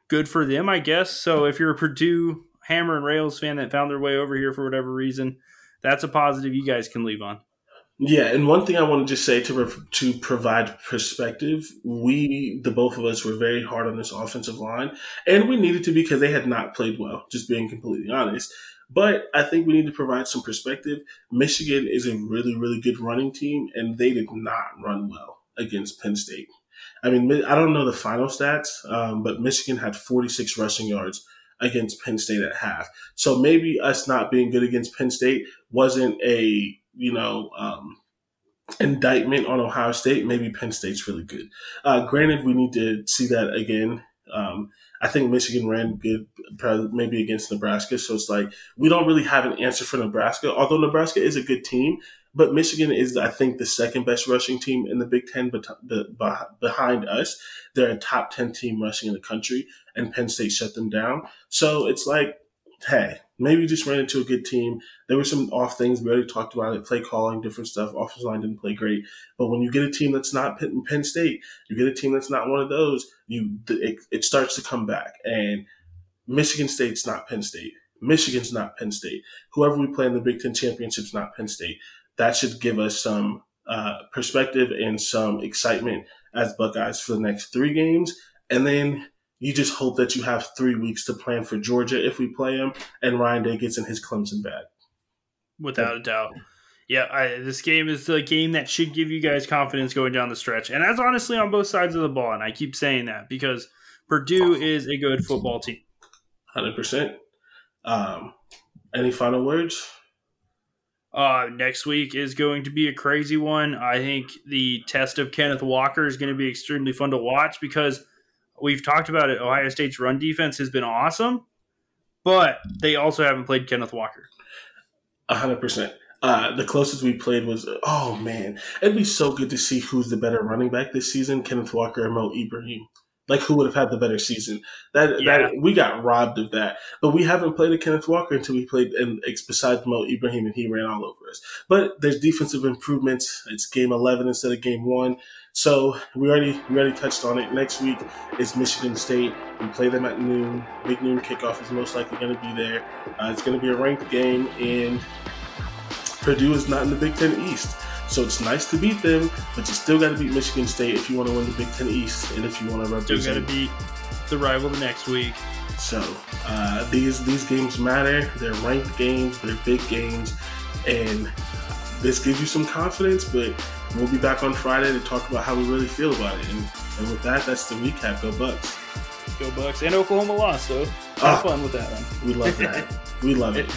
good for them i guess. So if you're a purdue hammer and rails fan that found their way over here for whatever reason that's a positive you guys can leave on. Yeah, and one thing I want to just say to ref- to provide perspective, we the both of us were very hard on this offensive line, and we needed to because they had not played well. Just being completely honest, but I think we need to provide some perspective. Michigan is a really, really good running team, and they did not run well against Penn State. I mean, I don't know the final stats, um, but Michigan had 46 rushing yards against Penn State at half. So maybe us not being good against Penn State wasn't a, you know, um, indictment on Ohio State. Maybe Penn State's really good. Uh, granted, we need to see that again. Um, I think Michigan ran good, uh, maybe against Nebraska. So it's like we don't really have an answer for Nebraska, although Nebraska is a good team. But Michigan is, I think, the second best rushing team in the Big Ten But behind us. They're a top 10 team rushing in the country, and Penn State shut them down. So it's like, hey, maybe we just ran into a good team. There were some off things. We already talked about it. Play calling, different stuff. Offensive line didn't play great. But when you get a team that's not Penn, Penn State, you get a team that's not one of those, you it, it starts to come back. And Michigan State's not Penn State. Michigan's not Penn State. Whoever we play in the Big Ten championship's not Penn State. That should give us some uh, perspective and some excitement as Buckeyes for the next three games. And then you just hope that you have three weeks to plan for Georgia if we play them, and Ryan Day gets in his Clemson bag. Without a doubt. Yeah, I, this game is the game that should give you guys confidence going down the stretch. And that's honestly on both sides of the ball. And I keep saying that because Purdue is a good football team. 100%. Um, any final words? Uh, next week is going to be a crazy one. I think the test of Kenneth Walker is going to be extremely fun to watch because – we've talked about it. Ohio State's run defense has been awesome, but they also haven't played Kenneth Walker. hundred percent. Uh, the closest we played was oh man, it'd be so good to see who's the better running back this season, Kenneth Walker or Mo Ibrahim. Like who would have had the better season? That, yeah. that we got robbed of that. But we haven't played a Kenneth Walker until we played, and besides Mo Ibrahim, and he ran all over us. But there's defensive improvements. It's game eleven instead of game one. So we already we already touched on it. Next week is Michigan State. We play them at noon. Big noon kickoff is most likely going to be there. Uh, it's going to be a ranked game, and Purdue is not in the Big Ten East. So it's nice to beat them, but you still got to beat Michigan State if you want to win the Big Ten East and if you want to represent. Still got to beat the rival the next week. So uh, these these games matter. They're ranked games. They're big games, and this gives you some confidence. But we'll be back on Friday to talk about how we really feel about it. And, and with that, that's the recap. Go Bucks. Go Bucks and Oklahoma lost. So have uh, fun with that one. We love that. we love it.